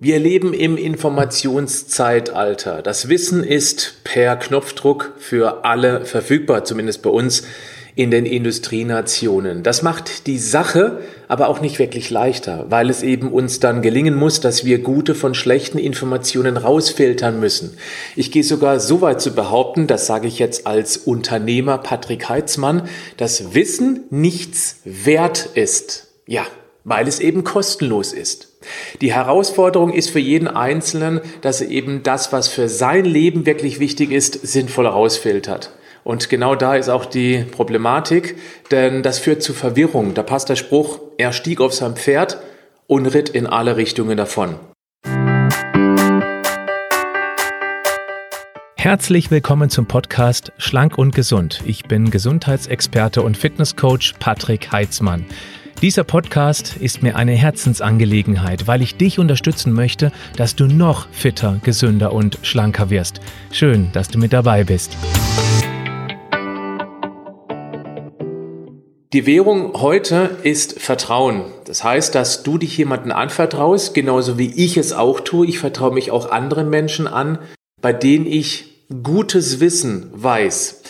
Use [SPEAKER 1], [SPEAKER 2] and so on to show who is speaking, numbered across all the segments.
[SPEAKER 1] Wir leben im Informationszeitalter. Das Wissen ist per Knopfdruck für alle verfügbar, zumindest bei uns in den Industrienationen. Das macht die Sache aber auch nicht wirklich leichter, weil es eben uns dann gelingen muss, dass wir gute von schlechten Informationen rausfiltern müssen. Ich gehe sogar so weit zu behaupten, das sage ich jetzt als Unternehmer Patrick Heitzmann, dass Wissen nichts wert ist. Ja, weil es eben kostenlos ist. Die Herausforderung ist für jeden Einzelnen, dass er eben das, was für sein Leben wirklich wichtig ist, sinnvoll rausfiltert. Und genau da ist auch die Problematik, denn das führt zu Verwirrung. Da passt der Spruch, er stieg auf sein Pferd und ritt in alle Richtungen davon.
[SPEAKER 2] Herzlich willkommen zum Podcast Schlank und Gesund. Ich bin Gesundheitsexperte und Fitnesscoach Patrick Heitzmann. Dieser Podcast ist mir eine Herzensangelegenheit, weil ich dich unterstützen möchte, dass du noch fitter, gesünder und schlanker wirst. Schön, dass du mit dabei bist.
[SPEAKER 1] Die Währung heute ist Vertrauen. Das heißt, dass du dich jemanden anvertraust, genauso wie ich es auch tue. Ich vertraue mich auch anderen Menschen an, bei denen ich gutes Wissen weiß.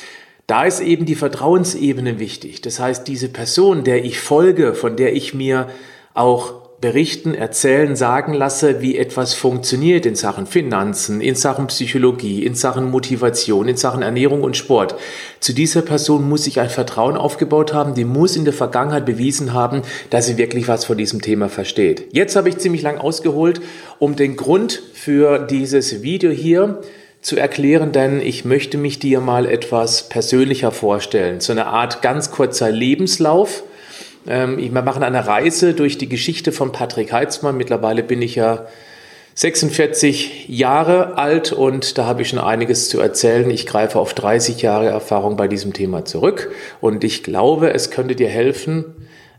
[SPEAKER 1] Da ist eben die Vertrauensebene wichtig. Das heißt, diese Person, der ich folge, von der ich mir auch berichten, erzählen, sagen lasse, wie etwas funktioniert in Sachen Finanzen, in Sachen Psychologie, in Sachen Motivation, in Sachen Ernährung und Sport. Zu dieser Person muss ich ein Vertrauen aufgebaut haben, die muss in der Vergangenheit bewiesen haben, dass sie wirklich was von diesem Thema versteht. Jetzt habe ich ziemlich lang ausgeholt, um den Grund für dieses Video hier zu erklären, denn ich möchte mich dir mal etwas persönlicher vorstellen. So eine Art ganz kurzer Lebenslauf. Ähm, wir machen eine Reise durch die Geschichte von Patrick Heitzmann. Mittlerweile bin ich ja 46 Jahre alt und da habe ich schon einiges zu erzählen. Ich greife auf 30 Jahre Erfahrung bei diesem Thema zurück und ich glaube, es könnte dir helfen,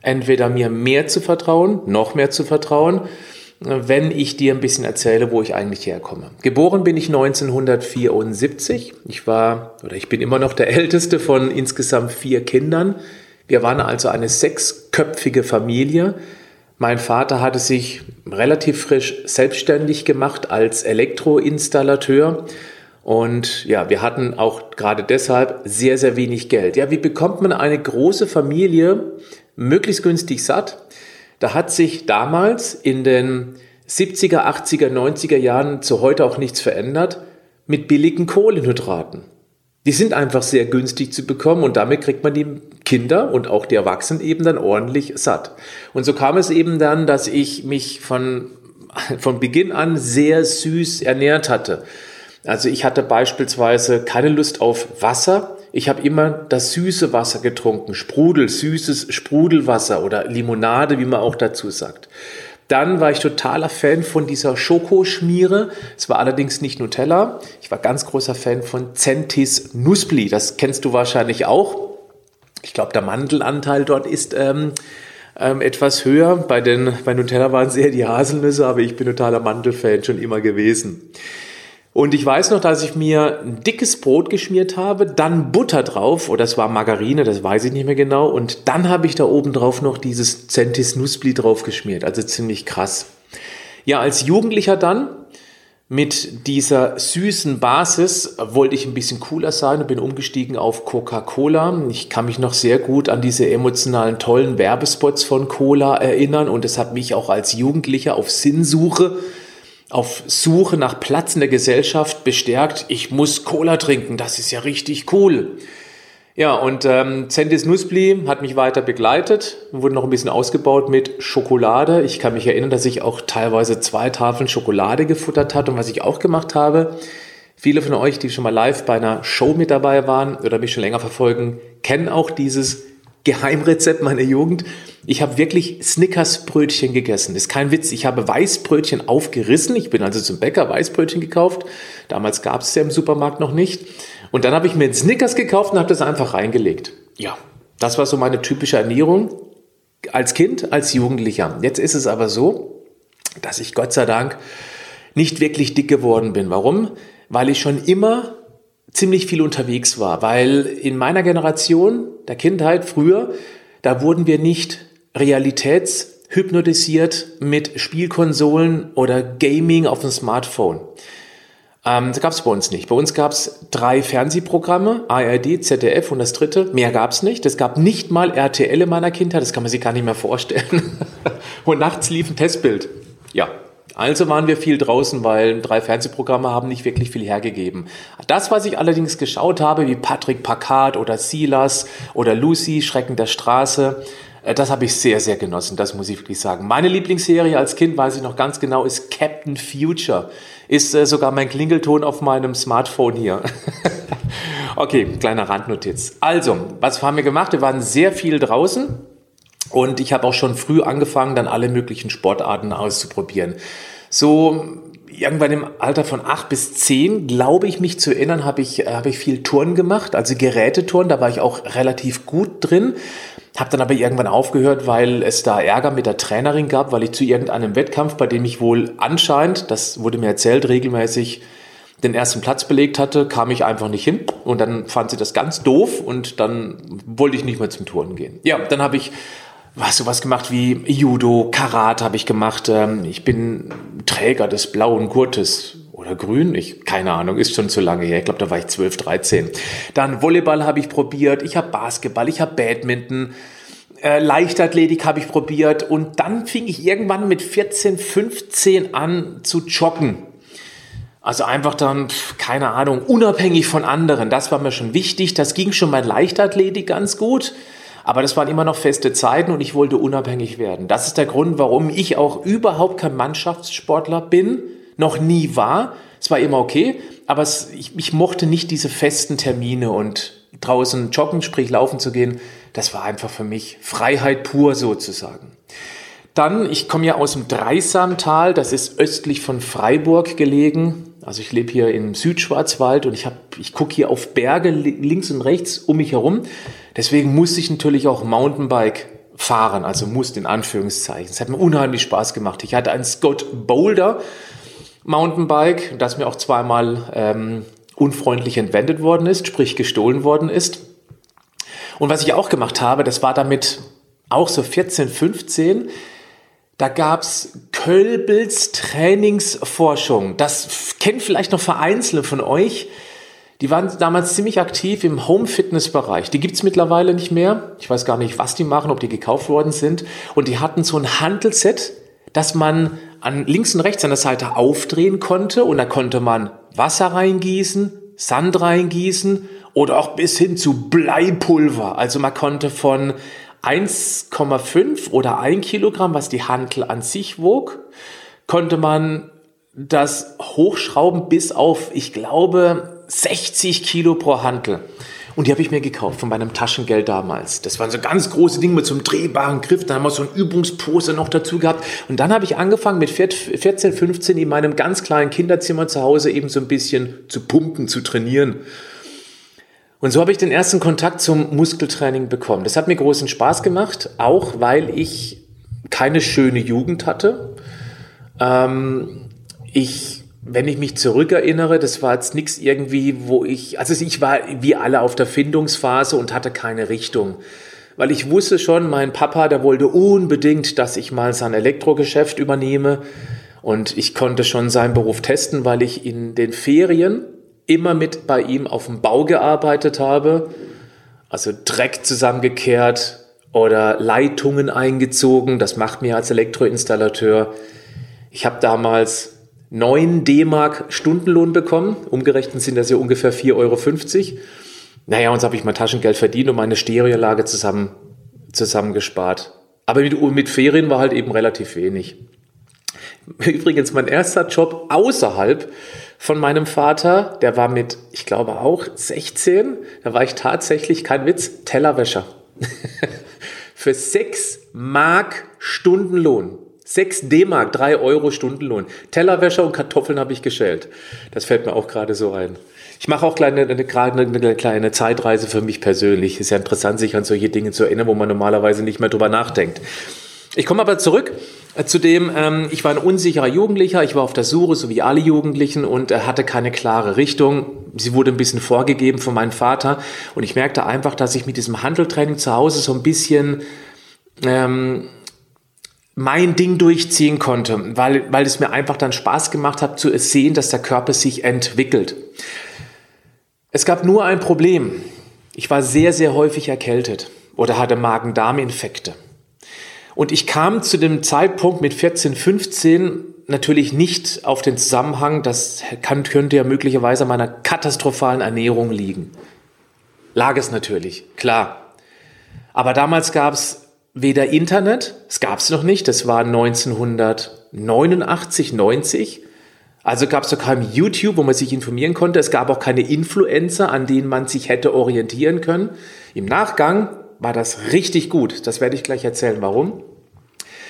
[SPEAKER 1] entweder mir mehr zu vertrauen, noch mehr zu vertrauen wenn ich dir ein bisschen erzähle, wo ich eigentlich herkomme. Geboren bin ich 1974. Ich war oder ich bin immer noch der älteste von insgesamt vier Kindern. Wir waren also eine sechsköpfige Familie. Mein Vater hatte sich relativ frisch selbstständig gemacht als Elektroinstallateur. Und ja, wir hatten auch gerade deshalb sehr, sehr wenig Geld. Ja, wie bekommt man eine große Familie möglichst günstig satt? Da hat sich damals in den 70er, 80er, 90er Jahren zu heute auch nichts verändert mit billigen Kohlenhydraten. Die sind einfach sehr günstig zu bekommen und damit kriegt man die Kinder und auch die Erwachsenen eben dann ordentlich satt. Und so kam es eben dann, dass ich mich von, von Beginn an sehr süß ernährt hatte. Also ich hatte beispielsweise keine Lust auf Wasser, ich habe immer das süße Wasser getrunken, Sprudel, süßes Sprudelwasser oder Limonade, wie man auch dazu sagt. Dann war ich totaler Fan von dieser Schokoschmiere. Es war allerdings nicht Nutella. Ich war ganz großer Fan von Centis Nuspli. Das kennst du wahrscheinlich auch. Ich glaube, der Mandelanteil dort ist ähm, ähm, etwas höher. Bei, den, bei Nutella waren es eher die Haselnüsse, aber ich bin totaler Mandelfan schon immer gewesen. Und ich weiß noch, dass ich mir ein dickes Brot geschmiert habe, dann Butter drauf, oder es war Margarine, das weiß ich nicht mehr genau. Und dann habe ich da oben drauf noch dieses Centis Nuspli drauf geschmiert. Also ziemlich krass. Ja, als Jugendlicher dann mit dieser süßen Basis wollte ich ein bisschen cooler sein und bin umgestiegen auf Coca-Cola. Ich kann mich noch sehr gut an diese emotionalen, tollen Werbespots von Cola erinnern und es hat mich auch als Jugendlicher auf Sinnsuche auf Suche nach Platz in der Gesellschaft bestärkt, ich muss Cola trinken, das ist ja richtig cool. Ja, und ähm, Centis Nuspli hat mich weiter begleitet, wurde noch ein bisschen ausgebaut mit Schokolade. Ich kann mich erinnern, dass ich auch teilweise zwei Tafeln Schokolade gefuttert hatte und was ich auch gemacht habe. Viele von euch, die schon mal live bei einer Show mit dabei waren oder mich schon länger verfolgen, kennen auch dieses Geheimrezept meiner Jugend. Ich habe wirklich Snickers-Brötchen gegessen. Das ist kein Witz. Ich habe Weißbrötchen aufgerissen. Ich bin also zum Bäcker Weißbrötchen gekauft. Damals gab es ja im Supermarkt noch nicht. Und dann habe ich mir Snickers gekauft und habe das einfach reingelegt. Ja, das war so meine typische Ernährung als Kind, als Jugendlicher. Jetzt ist es aber so, dass ich Gott sei Dank nicht wirklich dick geworden bin. Warum? Weil ich schon immer ziemlich viel unterwegs war, weil in meiner Generation der Kindheit früher, da wurden wir nicht realitäts hypnotisiert mit Spielkonsolen oder Gaming auf dem Smartphone. Ähm, das gab es bei uns nicht. Bei uns gab es drei Fernsehprogramme, ARD, ZDF und das dritte. Mehr gab es nicht. Es gab nicht mal RTL in meiner Kindheit, das kann man sich gar nicht mehr vorstellen. und nachts lief ein Testbild. Ja, also waren wir viel draußen, weil drei Fernsehprogramme haben nicht wirklich viel hergegeben. Das, was ich allerdings geschaut habe, wie Patrick Packard oder Silas oder Lucy, Schrecken der Straße, äh, das habe ich sehr, sehr genossen, das muss ich wirklich sagen. Meine Lieblingsserie als Kind, weiß ich noch ganz genau, ist Captain Future. Ist äh, sogar mein Klingelton auf meinem Smartphone hier. okay, kleiner Randnotiz. Also, was haben wir gemacht? Wir waren sehr viel draußen. Und ich habe auch schon früh angefangen, dann alle möglichen Sportarten auszuprobieren. So irgendwann im Alter von acht bis zehn, glaube ich, mich zu erinnern, habe ich, äh, habe ich viel Touren gemacht, also Gerätetouren, da war ich auch relativ gut drin. Habe dann aber irgendwann aufgehört, weil es da Ärger mit der Trainerin gab, weil ich zu irgendeinem Wettkampf, bei dem ich wohl anscheinend, das wurde mir erzählt, regelmäßig den ersten Platz belegt hatte, kam ich einfach nicht hin und dann fand sie das ganz doof und dann wollte ich nicht mehr zum Touren gehen. Ja, dann habe ich was sowas gemacht wie Judo, Karat habe ich gemacht. Ähm, ich bin Träger des blauen Gurtes oder grün, ich keine Ahnung, ist schon zu lange her. Ich glaube, da war ich 12, 13. Dann Volleyball habe ich probiert, ich habe Basketball, ich habe Badminton, äh, Leichtathletik habe ich probiert und dann fing ich irgendwann mit 14, 15 an zu joggen. Also einfach dann, keine Ahnung, unabhängig von anderen. Das war mir schon wichtig. Das ging schon bei Leichtathletik ganz gut. Aber das waren immer noch feste Zeiten und ich wollte unabhängig werden. Das ist der Grund, warum ich auch überhaupt kein Mannschaftssportler bin, noch nie war. Es war immer okay, aber es, ich, ich mochte nicht diese festen Termine und draußen joggen, sprich laufen zu gehen. Das war einfach für mich Freiheit pur sozusagen. Dann, ich komme ja aus dem Dreisamtal, das ist östlich von Freiburg gelegen. Also ich lebe hier im Südschwarzwald und ich, ich gucke hier auf Berge links und rechts um mich herum. Deswegen musste ich natürlich auch Mountainbike fahren, also musste in Anführungszeichen. Es hat mir unheimlich Spaß gemacht. Ich hatte ein Scott Boulder Mountainbike, das mir auch zweimal ähm, unfreundlich entwendet worden ist, sprich gestohlen worden ist. Und was ich auch gemacht habe, das war damit auch so 14, 15, da gab's Kölbels Trainingsforschung. Das kennen vielleicht noch Vereinzelte von euch. Die waren damals ziemlich aktiv im Home-Fitness-Bereich. Die gibt's mittlerweile nicht mehr. Ich weiß gar nicht, was die machen, ob die gekauft worden sind. Und die hatten so ein Handelset, das man an links und rechts an der Seite aufdrehen konnte. Und da konnte man Wasser reingießen, Sand reingießen oder auch bis hin zu Bleipulver. Also man konnte von 1,5 oder 1 Kilogramm, was die Hantel an sich wog, konnte man das hochschrauben bis auf, ich glaube, 60 Kilo pro Hantel. Und die habe ich mir gekauft von meinem Taschengeld damals. Das waren so ganz große Dinge mit so einem drehbaren Griff. Dann haben wir so ein Übungspose noch dazu gehabt. Und dann habe ich angefangen mit 14, 15 in meinem ganz kleinen Kinderzimmer zu Hause eben so ein bisschen zu pumpen, zu trainieren. Und so habe ich den ersten Kontakt zum Muskeltraining bekommen. Das hat mir großen Spaß gemacht, auch weil ich keine schöne Jugend hatte. Ähm, ich, wenn ich mich zurückerinnere, das war jetzt nichts irgendwie, wo ich, also ich war wie alle auf der Findungsphase und hatte keine Richtung. Weil ich wusste schon, mein Papa, der wollte unbedingt, dass ich mal sein Elektrogeschäft übernehme. Und ich konnte schon seinen Beruf testen, weil ich in den Ferien immer mit bei ihm auf dem Bau gearbeitet habe, also Dreck zusammengekehrt oder Leitungen eingezogen. Das macht mir als Elektroinstallateur. Ich habe damals 9 D-Mark Stundenlohn bekommen. Umgerechnet sind das ja ungefähr 4,50 Euro. Naja, und so habe ich mein Taschengeld verdient und meine Stereolage zusammen, zusammengespart. Aber mit, mit Ferien war halt eben relativ wenig. Übrigens, mein erster Job außerhalb von meinem Vater, der war mit, ich glaube auch 16, da war ich tatsächlich, kein Witz, Tellerwäscher. Für 6 Mark Stundenlohn. 6 D-Mark, 3 Euro Stundenlohn. Tellerwäscher und Kartoffeln habe ich geschält. Das fällt mir auch gerade so ein. Ich mache auch kleine, eine, gerade eine kleine Zeitreise für mich persönlich. Ist ja interessant, sich an solche Dinge zu erinnern, wo man normalerweise nicht mehr drüber nachdenkt. Ich komme aber zurück Zudem, ähm, ich war ein unsicherer Jugendlicher, ich war auf der Suche, so wie alle Jugendlichen, und äh, hatte keine klare Richtung. Sie wurde ein bisschen vorgegeben von meinem Vater. Und ich merkte einfach, dass ich mit diesem Handeltraining zu Hause so ein bisschen ähm, mein Ding durchziehen konnte, weil, weil es mir einfach dann Spaß gemacht hat zu sehen, dass der Körper sich entwickelt. Es gab nur ein Problem. Ich war sehr, sehr häufig erkältet oder hatte Magen-Darm-Infekte. Und ich kam zu dem Zeitpunkt mit 14, 15 natürlich nicht auf den Zusammenhang, das kann, könnte ja möglicherweise meiner katastrophalen Ernährung liegen. Lag es natürlich, klar. Aber damals gab es weder Internet, es gab es noch nicht, das war 1989, 90. Also gab es doch kein YouTube, wo man sich informieren konnte. Es gab auch keine Influencer, an denen man sich hätte orientieren können. Im Nachgang war das richtig gut. Das werde ich gleich erzählen, warum.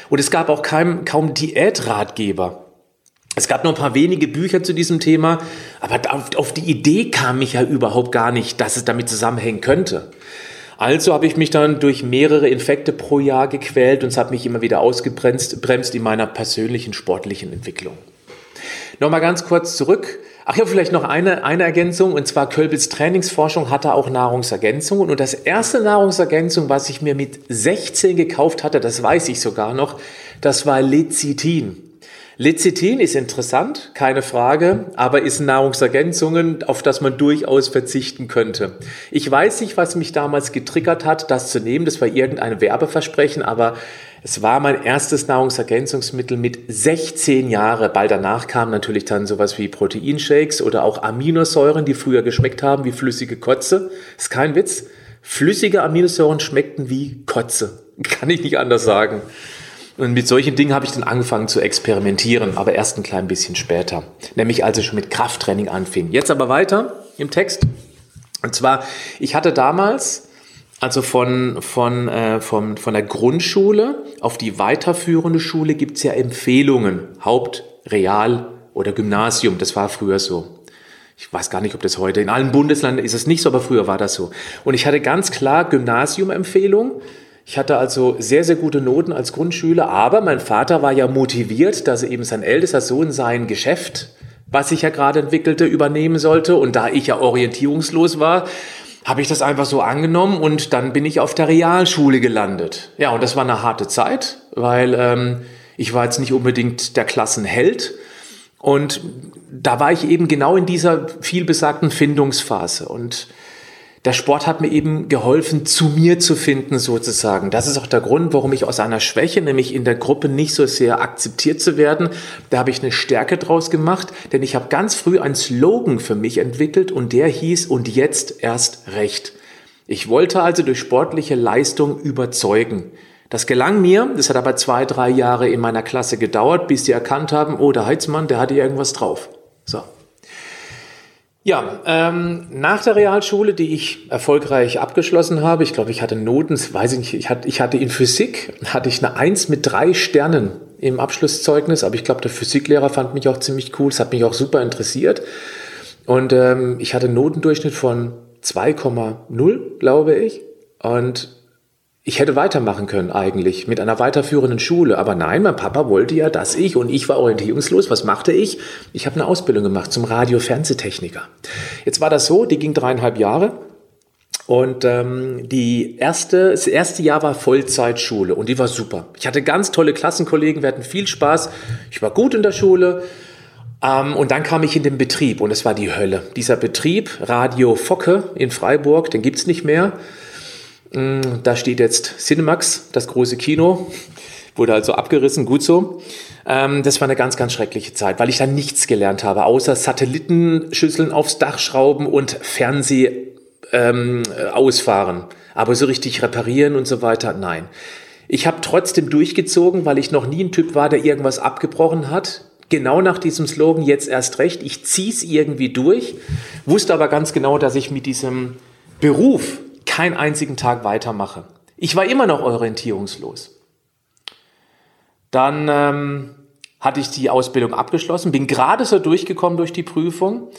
[SPEAKER 1] Und es gab auch kein, kaum Diätratgeber. Es gab nur ein paar wenige Bücher zu diesem Thema, aber auf, auf die Idee kam ich ja überhaupt gar nicht, dass es damit zusammenhängen könnte. Also habe ich mich dann durch mehrere Infekte pro Jahr gequält und es hat mich immer wieder ausgebremst bremst in meiner persönlichen sportlichen Entwicklung. Nochmal ganz kurz zurück. Ach ja, vielleicht noch eine, eine Ergänzung, und zwar Kölbels Trainingsforschung hatte auch Nahrungsergänzungen. Und das erste Nahrungsergänzung, was ich mir mit 16 gekauft hatte, das weiß ich sogar noch, das war Lecithin. Lecithin ist interessant, keine Frage, aber ist Nahrungsergänzungen, auf das man durchaus verzichten könnte. Ich weiß nicht, was mich damals getriggert hat, das zu nehmen. Das war irgendein Werbeversprechen, aber es war mein erstes Nahrungsergänzungsmittel mit 16 Jahren. Bald danach kamen natürlich dann sowas wie Proteinshakes oder auch Aminosäuren, die früher geschmeckt haben wie flüssige Kotze. Ist kein Witz. Flüssige Aminosäuren schmeckten wie Kotze. Kann ich nicht anders sagen. Und mit solchen Dingen habe ich dann angefangen zu experimentieren, aber erst ein klein bisschen später. Nämlich als ich schon mit Krafttraining anfing. Jetzt aber weiter im Text. Und zwar, ich hatte damals also von, von, äh, von, von der Grundschule auf die weiterführende Schule gibt's ja Empfehlungen. Haupt-, Real- oder Gymnasium. Das war früher so. Ich weiß gar nicht, ob das heute, in allen Bundesländern ist es nicht so, aber früher war das so. Und ich hatte ganz klar Gymnasium-Empfehlung. Ich hatte also sehr, sehr gute Noten als Grundschüler, aber mein Vater war ja motiviert, dass er eben sein ältester Sohn sein Geschäft, was sich ja gerade entwickelte, übernehmen sollte. Und da ich ja orientierungslos war, habe ich das einfach so angenommen und dann bin ich auf der Realschule gelandet. Ja, und das war eine harte Zeit, weil ähm, ich war jetzt nicht unbedingt der Klassenheld. Und da war ich eben genau in dieser vielbesagten Findungsphase. Und der Sport hat mir eben geholfen, zu mir zu finden sozusagen. Das ist auch der Grund, warum ich aus einer Schwäche, nämlich in der Gruppe nicht so sehr akzeptiert zu werden, da habe ich eine Stärke draus gemacht, denn ich habe ganz früh einen Slogan für mich entwickelt und der hieß und jetzt erst recht. Ich wollte also durch sportliche Leistung überzeugen. Das gelang mir, das hat aber zwei, drei Jahre in meiner Klasse gedauert, bis die erkannt haben, oh, der Heizmann, der hatte irgendwas drauf. So. Ja, ähm, nach der Realschule, die ich erfolgreich abgeschlossen habe, ich glaube, ich hatte Noten, weiß ich nicht, ich hatte, ich hatte in Physik, hatte ich eine Eins mit drei Sternen im Abschlusszeugnis, aber ich glaube, der Physiklehrer fand mich auch ziemlich cool, es hat mich auch super interessiert. Und ähm, ich hatte einen Notendurchschnitt von 2,0, glaube ich. Und ich hätte weitermachen können eigentlich mit einer weiterführenden Schule. Aber nein, mein Papa wollte ja, dass ich und ich war orientierungslos. Was machte ich? Ich habe eine Ausbildung gemacht zum Radio-Fernsehtechniker. Jetzt war das so, die ging dreieinhalb Jahre. Und ähm, die erste, das erste Jahr war Vollzeitschule und die war super. Ich hatte ganz tolle Klassenkollegen, wir hatten viel Spaß. Ich war gut in der Schule. Ähm, und dann kam ich in den Betrieb und es war die Hölle. Dieser Betrieb, Radio Focke in Freiburg, den gibt's nicht mehr. Mm, da steht jetzt Cinemax, das große Kino, wurde also abgerissen, gut so. Ähm, das war eine ganz, ganz schreckliche Zeit, weil ich da nichts gelernt habe, außer Satellitenschüsseln aufs Dach schrauben und Fernseh ähm, ausfahren. Aber so richtig reparieren und so weiter, nein. Ich habe trotzdem durchgezogen, weil ich noch nie ein Typ war, der irgendwas abgebrochen hat. Genau nach diesem Slogan jetzt erst recht. Ich zieh's irgendwie durch, wusste aber ganz genau, dass ich mit diesem Beruf, keinen einzigen Tag weitermache. Ich war immer noch orientierungslos. Dann ähm, hatte ich die Ausbildung abgeschlossen, bin gerade so durchgekommen durch die Prüfung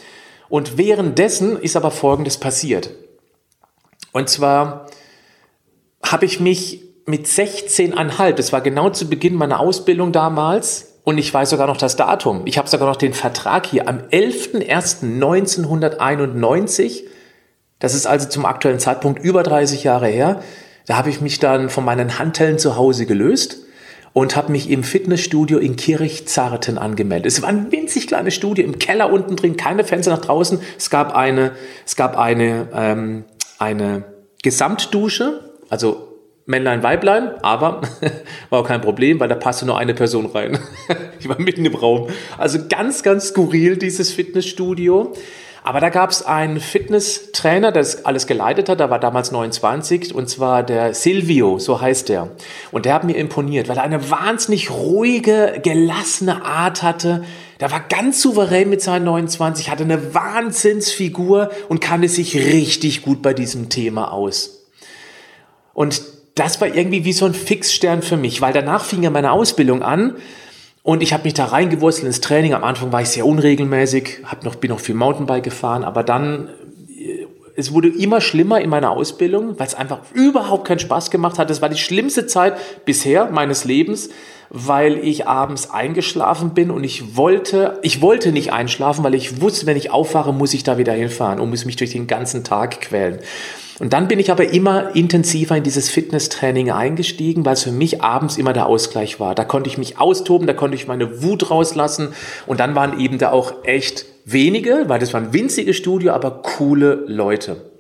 [SPEAKER 1] und währenddessen ist aber Folgendes passiert. Und zwar habe ich mich mit 16,5, das war genau zu Beginn meiner Ausbildung damals, und ich weiß sogar noch das Datum. Ich habe sogar noch den Vertrag hier. Am 11.01.1991 das ist also zum aktuellen Zeitpunkt über 30 Jahre her. Da habe ich mich dann von meinen Handtellen zu Hause gelöst und habe mich im Fitnessstudio in Kirchzarten angemeldet. Es war ein winzig kleines Studio im Keller unten drin, keine Fenster nach draußen. Es gab eine, es gab eine, ähm, eine Gesamtdusche, also Männlein, Weiblein, aber war auch kein Problem, weil da passte nur eine Person rein. ich war mitten im Raum. Also ganz, ganz skurril dieses Fitnessstudio. Aber da gab es einen Fitnesstrainer, der das alles geleitet hat, der war damals 29, und zwar der Silvio, so heißt der. Und der hat mir imponiert, weil er eine wahnsinnig ruhige, gelassene Art hatte. Der war ganz souverän mit seinen 29, hatte eine Wahnsinnsfigur und kannte sich richtig gut bei diesem Thema aus. Und das war irgendwie wie so ein Fixstern für mich, weil danach fing ja meine Ausbildung an und ich habe mich da reingewurzelt ins Training. Am Anfang war ich sehr unregelmäßig, hab noch, bin noch viel Mountainbike gefahren, aber dann, äh, es wurde immer schlimmer in meiner Ausbildung, weil es einfach überhaupt keinen Spaß gemacht hat. Das war die schlimmste Zeit bisher meines Lebens, weil ich abends eingeschlafen bin und ich wollte, ich wollte nicht einschlafen, weil ich wusste, wenn ich aufwache, muss ich da wieder hinfahren und muss mich durch den ganzen Tag quälen. Und dann bin ich aber immer intensiver in dieses Fitnesstraining eingestiegen, weil es für mich abends immer der Ausgleich war. Da konnte ich mich austoben, da konnte ich meine Wut rauslassen. Und dann waren eben da auch echt wenige, weil das war ein winziges Studio, aber coole Leute.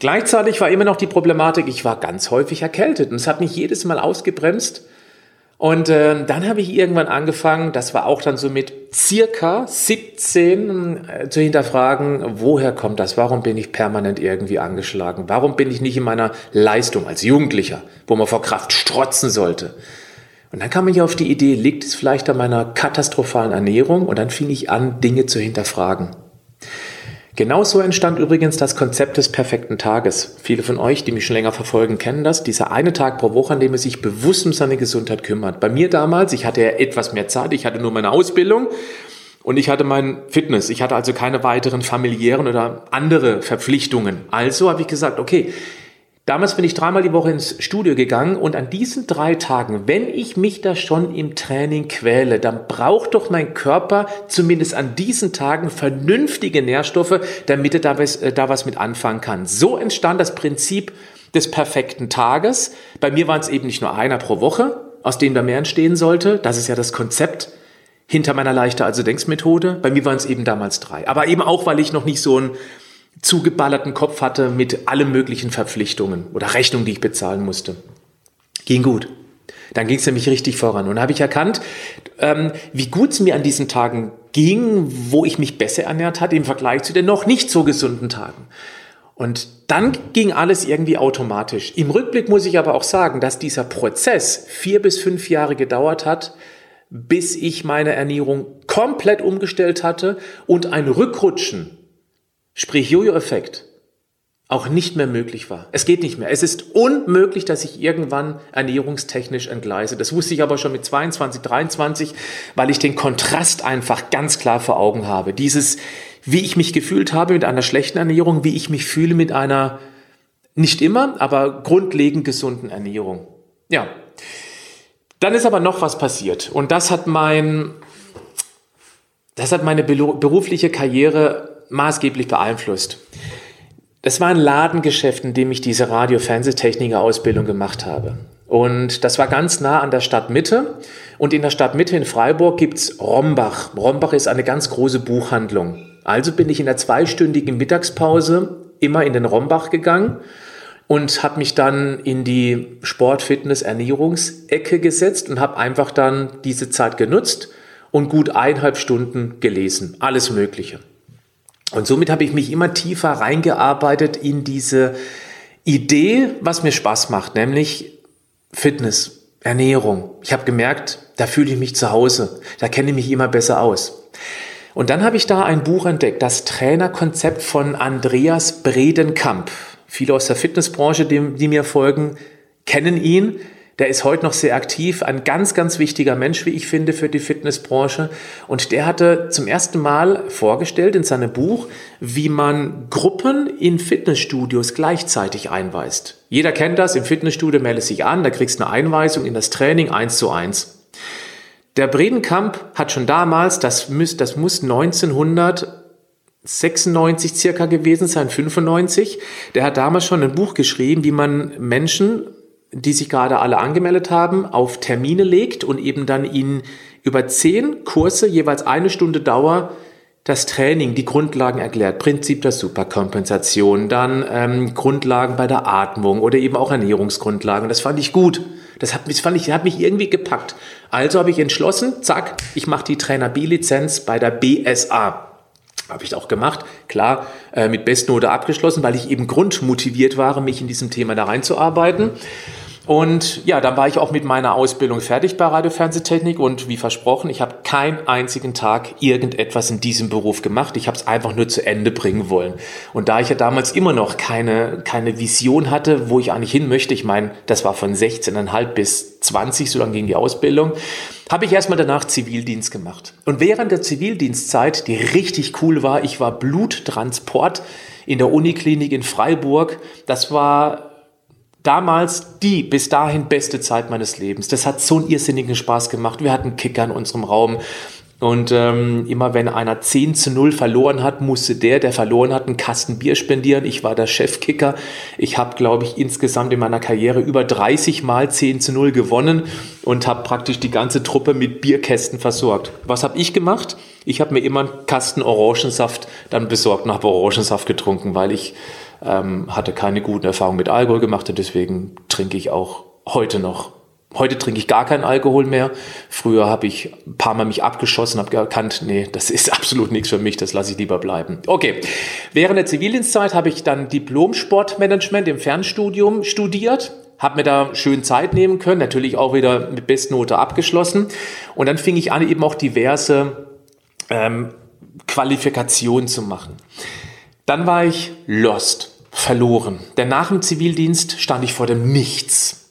[SPEAKER 1] Gleichzeitig war immer noch die Problematik, ich war ganz häufig erkältet und es hat mich jedes Mal ausgebremst, und äh, dann habe ich irgendwann angefangen, das war auch dann so mit circa 17 äh, zu hinterfragen, woher kommt das? Warum bin ich permanent irgendwie angeschlagen? Warum bin ich nicht in meiner Leistung als Jugendlicher, wo man vor Kraft strotzen sollte? Und dann kam ich auf die Idee, liegt es vielleicht an meiner katastrophalen Ernährung? Und dann fing ich an, Dinge zu hinterfragen. Genauso entstand übrigens das Konzept des perfekten Tages. Viele von euch, die mich schon länger verfolgen, kennen das. Dieser eine Tag pro Woche, an dem man sich bewusst um seine Gesundheit kümmert. Bei mir damals, ich hatte ja etwas mehr Zeit, ich hatte nur meine Ausbildung und ich hatte mein Fitness. Ich hatte also keine weiteren familiären oder andere Verpflichtungen. Also habe ich gesagt, okay, Damals bin ich dreimal die Woche ins Studio gegangen und an diesen drei Tagen, wenn ich mich da schon im Training quäle, dann braucht doch mein Körper zumindest an diesen Tagen vernünftige Nährstoffe, damit er da was, äh, da was mit anfangen kann. So entstand das Prinzip des perfekten Tages. Bei mir waren es eben nicht nur einer pro Woche, aus dem da mehr entstehen sollte. Das ist ja das Konzept hinter meiner leichter also Denkst Methode. Bei mir waren es eben damals drei. Aber eben auch, weil ich noch nicht so ein zugeballerten Kopf hatte mit allen möglichen Verpflichtungen oder Rechnungen, die ich bezahlen musste. Ging gut. Dann ging es nämlich richtig voran. Und habe ich erkannt, ähm, wie gut es mir an diesen Tagen ging, wo ich mich besser ernährt hatte im Vergleich zu den noch nicht so gesunden Tagen. Und dann ging alles irgendwie automatisch. Im Rückblick muss ich aber auch sagen, dass dieser Prozess vier bis fünf Jahre gedauert hat, bis ich meine Ernährung komplett umgestellt hatte und ein Rückrutschen sprich Jojo-Effekt, auch nicht mehr möglich war. Es geht nicht mehr. Es ist unmöglich, dass ich irgendwann ernährungstechnisch entgleise. Das wusste ich aber schon mit 22, 23, weil ich den Kontrast einfach ganz klar vor Augen habe. Dieses, wie ich mich gefühlt habe mit einer schlechten Ernährung, wie ich mich fühle mit einer nicht immer, aber grundlegend gesunden Ernährung. Ja. Dann ist aber noch was passiert und das hat mein das hat meine berufliche Karriere maßgeblich beeinflusst. Das war ein Ladengeschäft, in dem ich diese Radio-Fernsehtechniker-Ausbildung gemacht habe. Und das war ganz nah an der Stadtmitte. Und in der Stadtmitte in Freiburg gibt's Rombach. Rombach ist eine ganz große Buchhandlung. Also bin ich in der zweistündigen Mittagspause immer in den Rombach gegangen und habe mich dann in die Sport, Fitness, Ernährungsecke gesetzt und habe einfach dann diese Zeit genutzt und gut eineinhalb Stunden gelesen. Alles Mögliche. Und somit habe ich mich immer tiefer reingearbeitet in diese Idee, was mir Spaß macht, nämlich Fitness, Ernährung. Ich habe gemerkt, da fühle ich mich zu Hause, da kenne ich mich immer besser aus. Und dann habe ich da ein Buch entdeckt, das Trainerkonzept von Andreas Bredenkamp. Viele aus der Fitnessbranche, die, die mir folgen, kennen ihn. Der ist heute noch sehr aktiv, ein ganz, ganz wichtiger Mensch, wie ich finde, für die Fitnessbranche. Und der hatte zum ersten Mal vorgestellt in seinem Buch, wie man Gruppen in Fitnessstudios gleichzeitig einweist. Jeder kennt das, im Fitnessstudio meldest sich an, da kriegst du eine Einweisung in das Training eins zu eins. Der Bredenkamp hat schon damals, das muss, das muss 1996 circa gewesen sein, 95. Der hat damals schon ein Buch geschrieben, wie man Menschen die sich gerade alle angemeldet haben, auf Termine legt und eben dann ihnen über zehn Kurse, jeweils eine Stunde Dauer, das Training, die Grundlagen erklärt, Prinzip der Superkompensation, dann ähm, Grundlagen bei der Atmung oder eben auch Ernährungsgrundlagen. Das fand ich gut. Das hat, das fand ich, hat mich irgendwie gepackt. Also habe ich entschlossen, zack, ich mache die Trainer B-Lizenz bei der BSA. Habe ich auch gemacht, klar, äh, mit Bestnote abgeschlossen, weil ich eben grundmotiviert war, mich in diesem Thema da reinzuarbeiten. Und ja, dann war ich auch mit meiner Ausbildung fertig bei Radiofernsehtechnik und wie versprochen, ich habe keinen einzigen Tag irgendetwas in diesem Beruf gemacht. Ich habe es einfach nur zu Ende bringen wollen. Und da ich ja damals immer noch keine, keine Vision hatte, wo ich eigentlich hin möchte, ich meine, das war von 16,5 bis 20, so lange ging die Ausbildung, habe ich erstmal danach Zivildienst gemacht. Und während der Zivildienstzeit, die richtig cool war, ich war Bluttransport in der Uniklinik in Freiburg. Das war damals die bis dahin beste Zeit meines Lebens. Das hat so einen irrsinnigen Spaß gemacht. Wir hatten Kicker in unserem Raum. Und ähm, immer wenn einer 10 zu 0 verloren hat, musste der, der verloren hat, einen Kasten Bier spendieren. Ich war der Chefkicker. Ich habe, glaube ich, insgesamt in meiner Karriere über 30 Mal 10 zu 0 gewonnen und habe praktisch die ganze Truppe mit Bierkästen versorgt. Was habe ich gemacht? Ich habe mir immer einen Kasten Orangensaft dann besorgt und habe Orangensaft getrunken, weil ich ähm, hatte keine guten Erfahrungen mit Alkohol gemacht und deswegen trinke ich auch heute noch. Heute trinke ich gar keinen Alkohol mehr. Früher habe ich ein paar Mal mich abgeschossen, habe erkannt, nee, das ist absolut nichts für mich, das lasse ich lieber bleiben. Okay, während der Zivildienstzeit habe ich dann Diplom-Sportmanagement im Fernstudium studiert, habe mir da schön Zeit nehmen können, natürlich auch wieder mit Bestnote abgeschlossen. Und dann fing ich an, eben auch diverse ähm, Qualifikationen zu machen. Dann war ich lost verloren. Denn nach dem Zivildienst stand ich vor dem Nichts.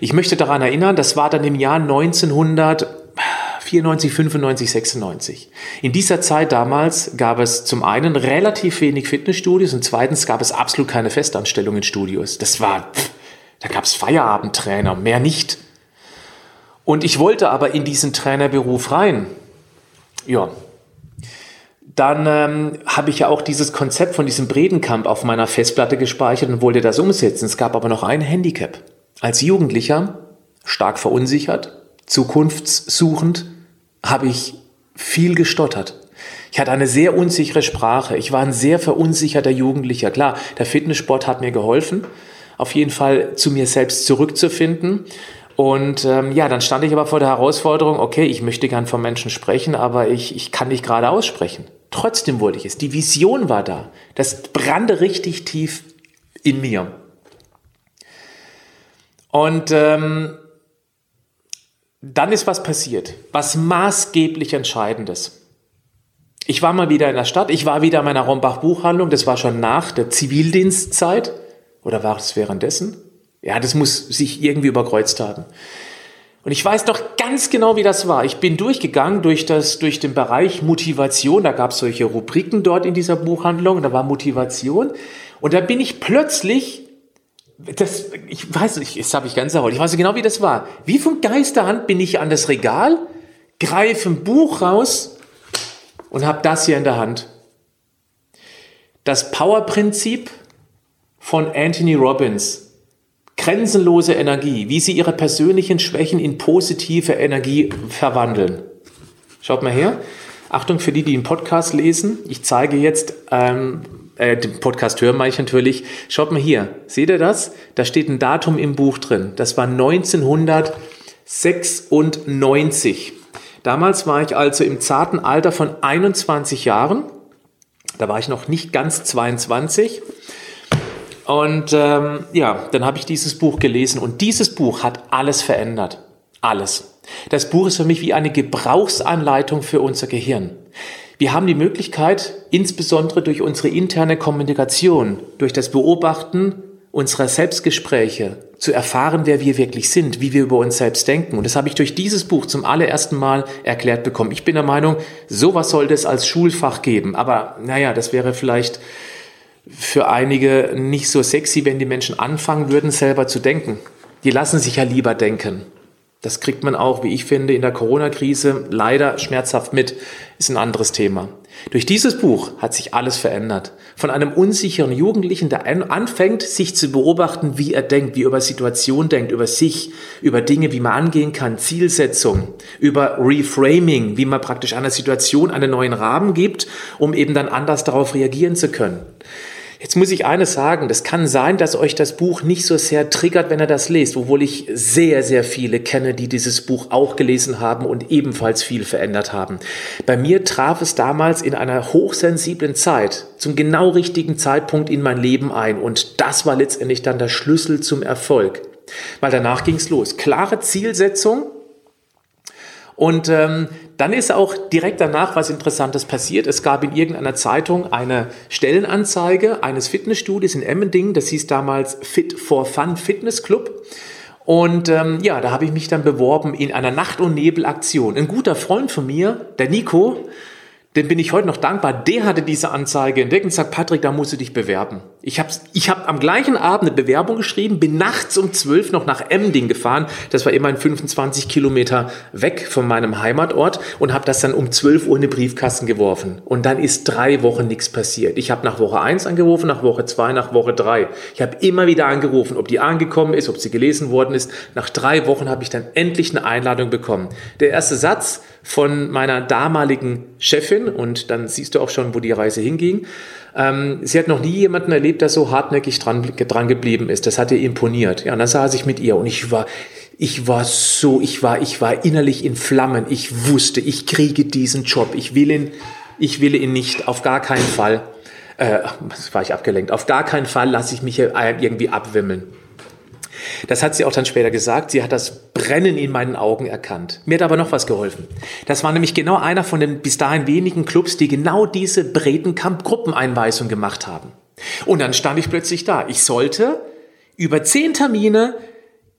[SPEAKER 1] Ich möchte daran erinnern, das war dann im Jahr 1994, 95, 96. In dieser Zeit damals gab es zum einen relativ wenig Fitnessstudios und zweitens gab es absolut keine Festanstellung in Studios. Das war, da gab es Feierabendtrainer, mehr nicht. Und ich wollte aber in diesen Trainerberuf rein. Ja, dann ähm, habe ich ja auch dieses Konzept von diesem Bredenkamp auf meiner Festplatte gespeichert und wollte das umsetzen. Es gab aber noch ein Handicap. Als Jugendlicher, stark verunsichert, zukunftssuchend, habe ich viel gestottert. Ich hatte eine sehr unsichere Sprache. Ich war ein sehr verunsicherter Jugendlicher. Klar, der Fitnesssport hat mir geholfen, auf jeden Fall zu mir selbst zurückzufinden. Und ähm, ja, dann stand ich aber vor der Herausforderung, okay, ich möchte gern von Menschen sprechen, aber ich, ich kann nicht gerade aussprechen. Trotzdem wollte ich es. Die Vision war da. Das brannte richtig tief in mir. Und ähm, dann ist was passiert, was maßgeblich Entscheidendes. Ich war mal wieder in der Stadt, ich war wieder in meiner Rombach-Buchhandlung, das war schon nach der Zivildienstzeit, oder war es währenddessen? Ja, das muss sich irgendwie überkreuzt haben. Und ich weiß doch ganz genau, wie das war. Ich bin durchgegangen durch, das, durch den Bereich Motivation. Da gab es solche Rubriken dort in dieser Buchhandlung. Da war Motivation. Und da bin ich plötzlich, das, ich weiß nicht, jetzt habe ich ganz Haut. Ich weiß genau, wie das war. Wie von Geisterhand bin ich an das Regal, greife ein Buch raus und habe das hier in der Hand. Das Power-Prinzip von Anthony Robbins. Grenzenlose Energie, wie sie ihre persönlichen Schwächen in positive Energie verwandeln. Schaut mal her. Achtung für die, die den Podcast lesen. Ich zeige jetzt, ähm, äh, den Podcast hören meine ich natürlich. Schaut mal hier. Seht ihr das? Da steht ein Datum im Buch drin. Das war 1996. Damals war ich also im zarten Alter von 21 Jahren. Da war ich noch nicht ganz 22. Und ähm, ja, dann habe ich dieses Buch gelesen und dieses Buch hat alles verändert. Alles. Das Buch ist für mich wie eine Gebrauchsanleitung für unser Gehirn. Wir haben die Möglichkeit, insbesondere durch unsere interne Kommunikation, durch das Beobachten unserer Selbstgespräche zu erfahren, wer wir wirklich sind, wie wir über uns selbst denken. Und das habe ich durch dieses Buch zum allerersten Mal erklärt bekommen. Ich bin der Meinung, sowas sollte es als Schulfach geben. Aber naja, das wäre vielleicht für einige nicht so sexy, wenn die Menschen anfangen würden, selber zu denken. Die lassen sich ja lieber denken. Das kriegt man auch, wie ich finde, in der Corona-Krise leider schmerzhaft mit. Ist ein anderes Thema. Durch dieses Buch hat sich alles verändert. Von einem unsicheren Jugendlichen, der anfängt, sich zu beobachten, wie er denkt, wie er über Situationen denkt, über sich, über Dinge, wie man angehen kann, Zielsetzung, über Reframing, wie man praktisch einer Situation einen neuen Rahmen gibt, um eben dann anders darauf reagieren zu können. Jetzt muss ich eines sagen, das kann sein, dass euch das Buch nicht so sehr triggert, wenn ihr das lest, obwohl ich sehr, sehr viele kenne, die dieses Buch auch gelesen haben und ebenfalls viel verändert haben. Bei mir traf es damals in einer hochsensiblen Zeit, zum genau richtigen Zeitpunkt in mein Leben ein und das war letztendlich dann der Schlüssel zum Erfolg. Weil danach ging es los. Klare Zielsetzung, und ähm, dann ist auch direkt danach was Interessantes passiert. Es gab in irgendeiner Zeitung eine Stellenanzeige eines Fitnessstudios in Emmendingen. Das hieß damals Fit for Fun Fitness Club. Und ähm, ja, da habe ich mich dann beworben in einer Nacht- und Nebelaktion. Ein guter Freund von mir, der Nico, dem bin ich heute noch dankbar. Der hatte diese Anzeige entdeckt und sagt, Patrick, da musst du dich bewerben. Ich habe ich hab am gleichen Abend eine Bewerbung geschrieben, bin nachts um 12 noch nach Emding gefahren. Das war immerhin 25 Kilometer weg von meinem Heimatort und habe das dann um 12 Uhr in den Briefkasten geworfen. Und dann ist drei Wochen nichts passiert. Ich habe nach Woche 1 angerufen, nach Woche 2, nach Woche 3. Ich habe immer wieder angerufen, ob die angekommen ist, ob sie gelesen worden ist. Nach drei Wochen habe ich dann endlich eine Einladung bekommen. Der erste Satz, von meiner damaligen Chefin und dann siehst du auch schon, wo die Reise hinging. Ähm, sie hat noch nie jemanden erlebt, der so hartnäckig dran, dran geblieben ist. Das hat ihr imponiert. Ja, und dann saß ich mit ihr und ich war, ich war so, ich war, ich war innerlich in Flammen. Ich wusste, ich kriege diesen Job. Ich will ihn, ich will ihn nicht, auf gar keinen Fall. Äh, war ich abgelenkt. Auf gar keinen Fall lasse ich mich irgendwie abwimmeln. Das hat sie auch dann später gesagt. Sie hat das Brennen in meinen Augen erkannt. Mir hat aber noch was geholfen. Das war nämlich genau einer von den bis dahin wenigen Clubs, die genau diese Bredenkamp-Gruppeneinweisung gemacht haben. Und dann stand ich plötzlich da. Ich sollte über zehn Termine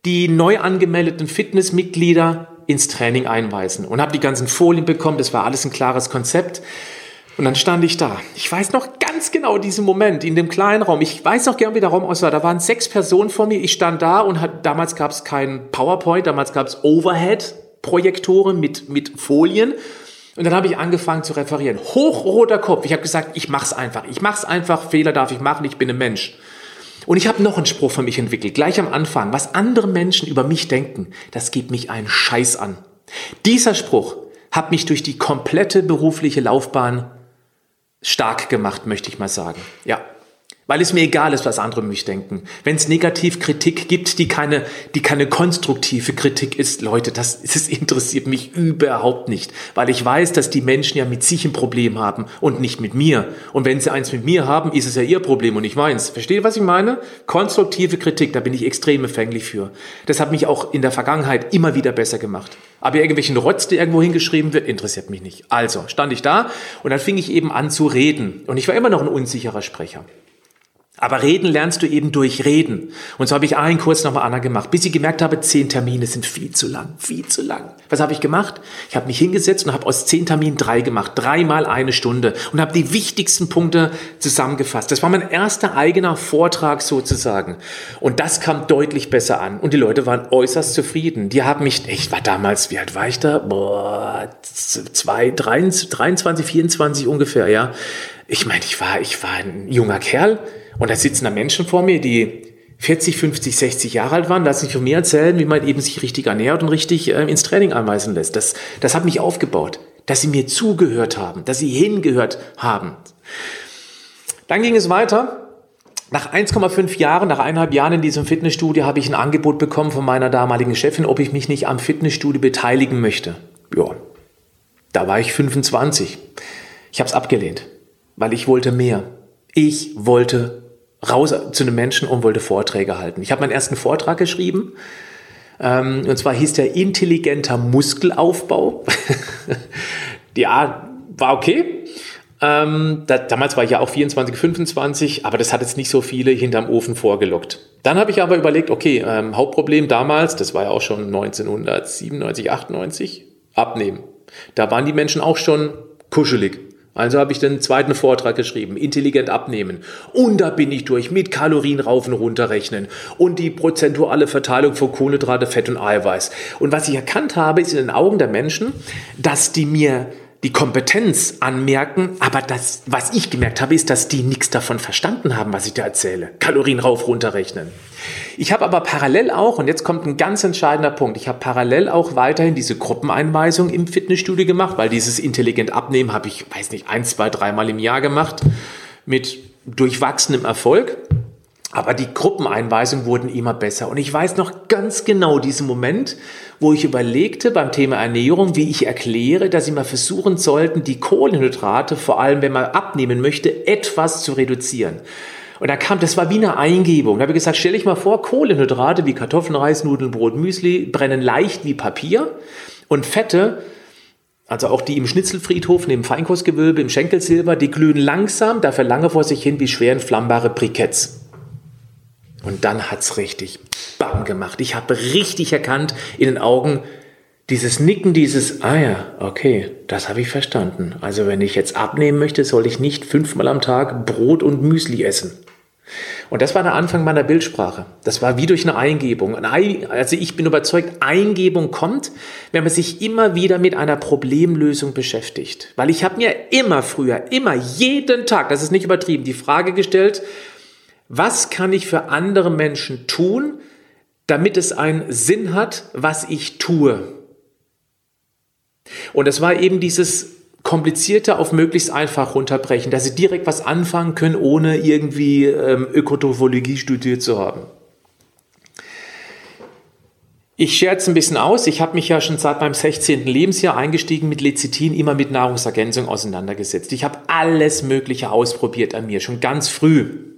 [SPEAKER 1] die neu angemeldeten Fitnessmitglieder ins Training einweisen und habe die ganzen Folien bekommen. Das war alles ein klares Konzept. Und dann stand ich da. Ich weiß noch ganz genau diesen Moment in dem kleinen Raum. Ich weiß noch gern, wie der Raum aussah. Da waren sechs Personen vor mir. Ich stand da und hat, damals gab es kein PowerPoint, damals gab es Overhead-Projektoren mit, mit Folien. Und dann habe ich angefangen zu referieren. Hochroter Kopf. Ich habe gesagt, ich mach's einfach. Ich mach's einfach. Fehler darf ich machen. Ich bin ein Mensch. Und ich habe noch einen Spruch für mich entwickelt, gleich am Anfang. Was andere Menschen über mich denken, das geht mich einen Scheiß an. Dieser Spruch hat mich durch die komplette berufliche Laufbahn stark gemacht, möchte ich mal sagen. Ja. Weil es mir egal ist, was andere mich denken. Wenn es Negativkritik gibt, die keine, die keine konstruktive Kritik ist, Leute, das, das interessiert mich überhaupt nicht. Weil ich weiß, dass die Menschen ja mit sich ein Problem haben und nicht mit mir. Und wenn sie eins mit mir haben, ist es ja ihr Problem und nicht meins. Versteht ihr, was ich meine? Konstruktive Kritik, da bin ich extrem empfänglich für. Das hat mich auch in der Vergangenheit immer wieder besser gemacht. Aber irgendwelchen Rotz, der irgendwo hingeschrieben wird, interessiert mich nicht. Also stand ich da und dann fing ich eben an zu reden. Und ich war immer noch ein unsicherer Sprecher. Aber reden lernst du eben durch Reden. Und so habe ich einen Kurs nochmal anderen gemacht, bis ich gemerkt habe, zehn Termine sind viel zu lang, viel zu lang. Was habe ich gemacht? Ich habe mich hingesetzt und habe aus zehn Terminen drei gemacht, dreimal eine Stunde und habe die wichtigsten Punkte zusammengefasst. Das war mein erster eigener Vortrag sozusagen. Und das kam deutlich besser an. Und die Leute waren äußerst zufrieden. Die haben mich, ich war damals, wie alt war ich da? Boah, zwei, 23, 24 ungefähr, ja. Ich meine, ich war, ich war ein junger Kerl und da sitzen da Menschen vor mir, die 40, 50, 60 Jahre alt waren, lassen sich von mir erzählen, wie man eben sich richtig ernährt und richtig äh, ins Training anweisen lässt. Das, das hat mich aufgebaut, dass sie mir zugehört haben, dass sie hingehört haben. Dann ging es weiter. Nach 1,5 Jahren, nach eineinhalb Jahren in diesem Fitnessstudio habe ich ein Angebot bekommen von meiner damaligen Chefin, ob ich mich nicht am Fitnessstudio beteiligen möchte. Ja, da war ich 25. Ich habe es abgelehnt, weil ich wollte mehr. Ich wollte raus zu einem Menschen und wollte Vorträge halten. Ich habe meinen ersten Vortrag geschrieben. Ähm, und zwar hieß der intelligenter Muskelaufbau. ja, war okay. Ähm, da, damals war ich ja auch 24, 25, aber das hat jetzt nicht so viele hinterm Ofen vorgelockt. Dann habe ich aber überlegt, okay, ähm, Hauptproblem damals, das war ja auch schon 1997, 98, abnehmen. Da waren die Menschen auch schon kuschelig. Also habe ich den zweiten Vortrag geschrieben, intelligent abnehmen. Und da bin ich durch mit Kalorien rauf und und die prozentuale Verteilung von Kohlenhydrate, Fett und Eiweiß. Und was ich erkannt habe, ist in den Augen der Menschen, dass die mir die Kompetenz anmerken, aber das, was ich gemerkt habe, ist, dass die nichts davon verstanden haben, was ich da erzähle. Kalorien rauf, runter rechnen. Ich habe aber parallel auch, und jetzt kommt ein ganz entscheidender Punkt, ich habe parallel auch weiterhin diese Gruppeneinweisung im Fitnessstudio gemacht, weil dieses intelligent Abnehmen habe ich, weiß nicht, ein, zwei, dreimal im Jahr gemacht, mit durchwachsenem Erfolg. Aber die Gruppeneinweisungen wurden immer besser. Und ich weiß noch ganz genau diesen Moment, wo ich überlegte beim Thema Ernährung, wie ich erkläre, dass Sie mal versuchen sollten, die Kohlenhydrate, vor allem wenn man abnehmen möchte, etwas zu reduzieren. Und da kam, das war wie eine Eingebung. Da habe ich gesagt, stell dich mal vor, Kohlenhydrate wie Kartoffeln, Reis, Nudeln, Brot, Müsli brennen leicht wie Papier und Fette, also auch die im Schnitzelfriedhof, neben Feinkostgewölbe, im Schenkelsilber, die glühen langsam, dafür lange vor sich hin wie schwer entflammbare Briketts. Und dann hat's richtig BAM gemacht. Ich habe richtig erkannt in den Augen dieses Nicken, dieses, ah ja, okay, das habe ich verstanden. Also wenn ich jetzt abnehmen möchte, soll ich nicht fünfmal am Tag Brot und Müsli essen. Und das war der Anfang meiner Bildsprache. Das war wie durch eine Eingebung. Also ich bin überzeugt, Eingebung kommt, wenn man sich immer wieder mit einer Problemlösung beschäftigt. Weil ich habe mir immer früher, immer jeden Tag, das ist nicht übertrieben, die Frage gestellt, was kann ich für andere Menschen tun, damit es einen Sinn hat, was ich tue? Und es war eben dieses komplizierte auf möglichst einfach runterbrechen, dass sie direkt was anfangen können, ohne irgendwie ähm, Ökotrophologie studiert zu haben. Ich scherze ein bisschen aus. Ich habe mich ja schon seit meinem 16. Lebensjahr eingestiegen mit Lecithin, immer mit Nahrungsergänzung auseinandergesetzt. Ich habe alles Mögliche ausprobiert an mir, schon ganz früh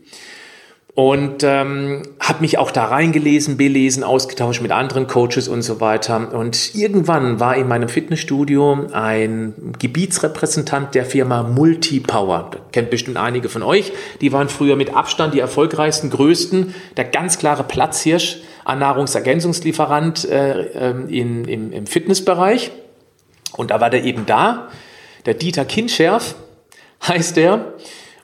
[SPEAKER 1] und ähm, habe mich auch da reingelesen, belesen, ausgetauscht mit anderen Coaches und so weiter. Und irgendwann war in meinem Fitnessstudio ein Gebietsrepräsentant der Firma Multipower. Das kennt bestimmt einige von euch. Die waren früher mit Abstand die erfolgreichsten, größten, der ganz klare Platzhirsch an Nahrungsergänzungslieferant äh, ähm, in, im, im Fitnessbereich. Und da war der eben da, der Dieter Kinscherf heißt der.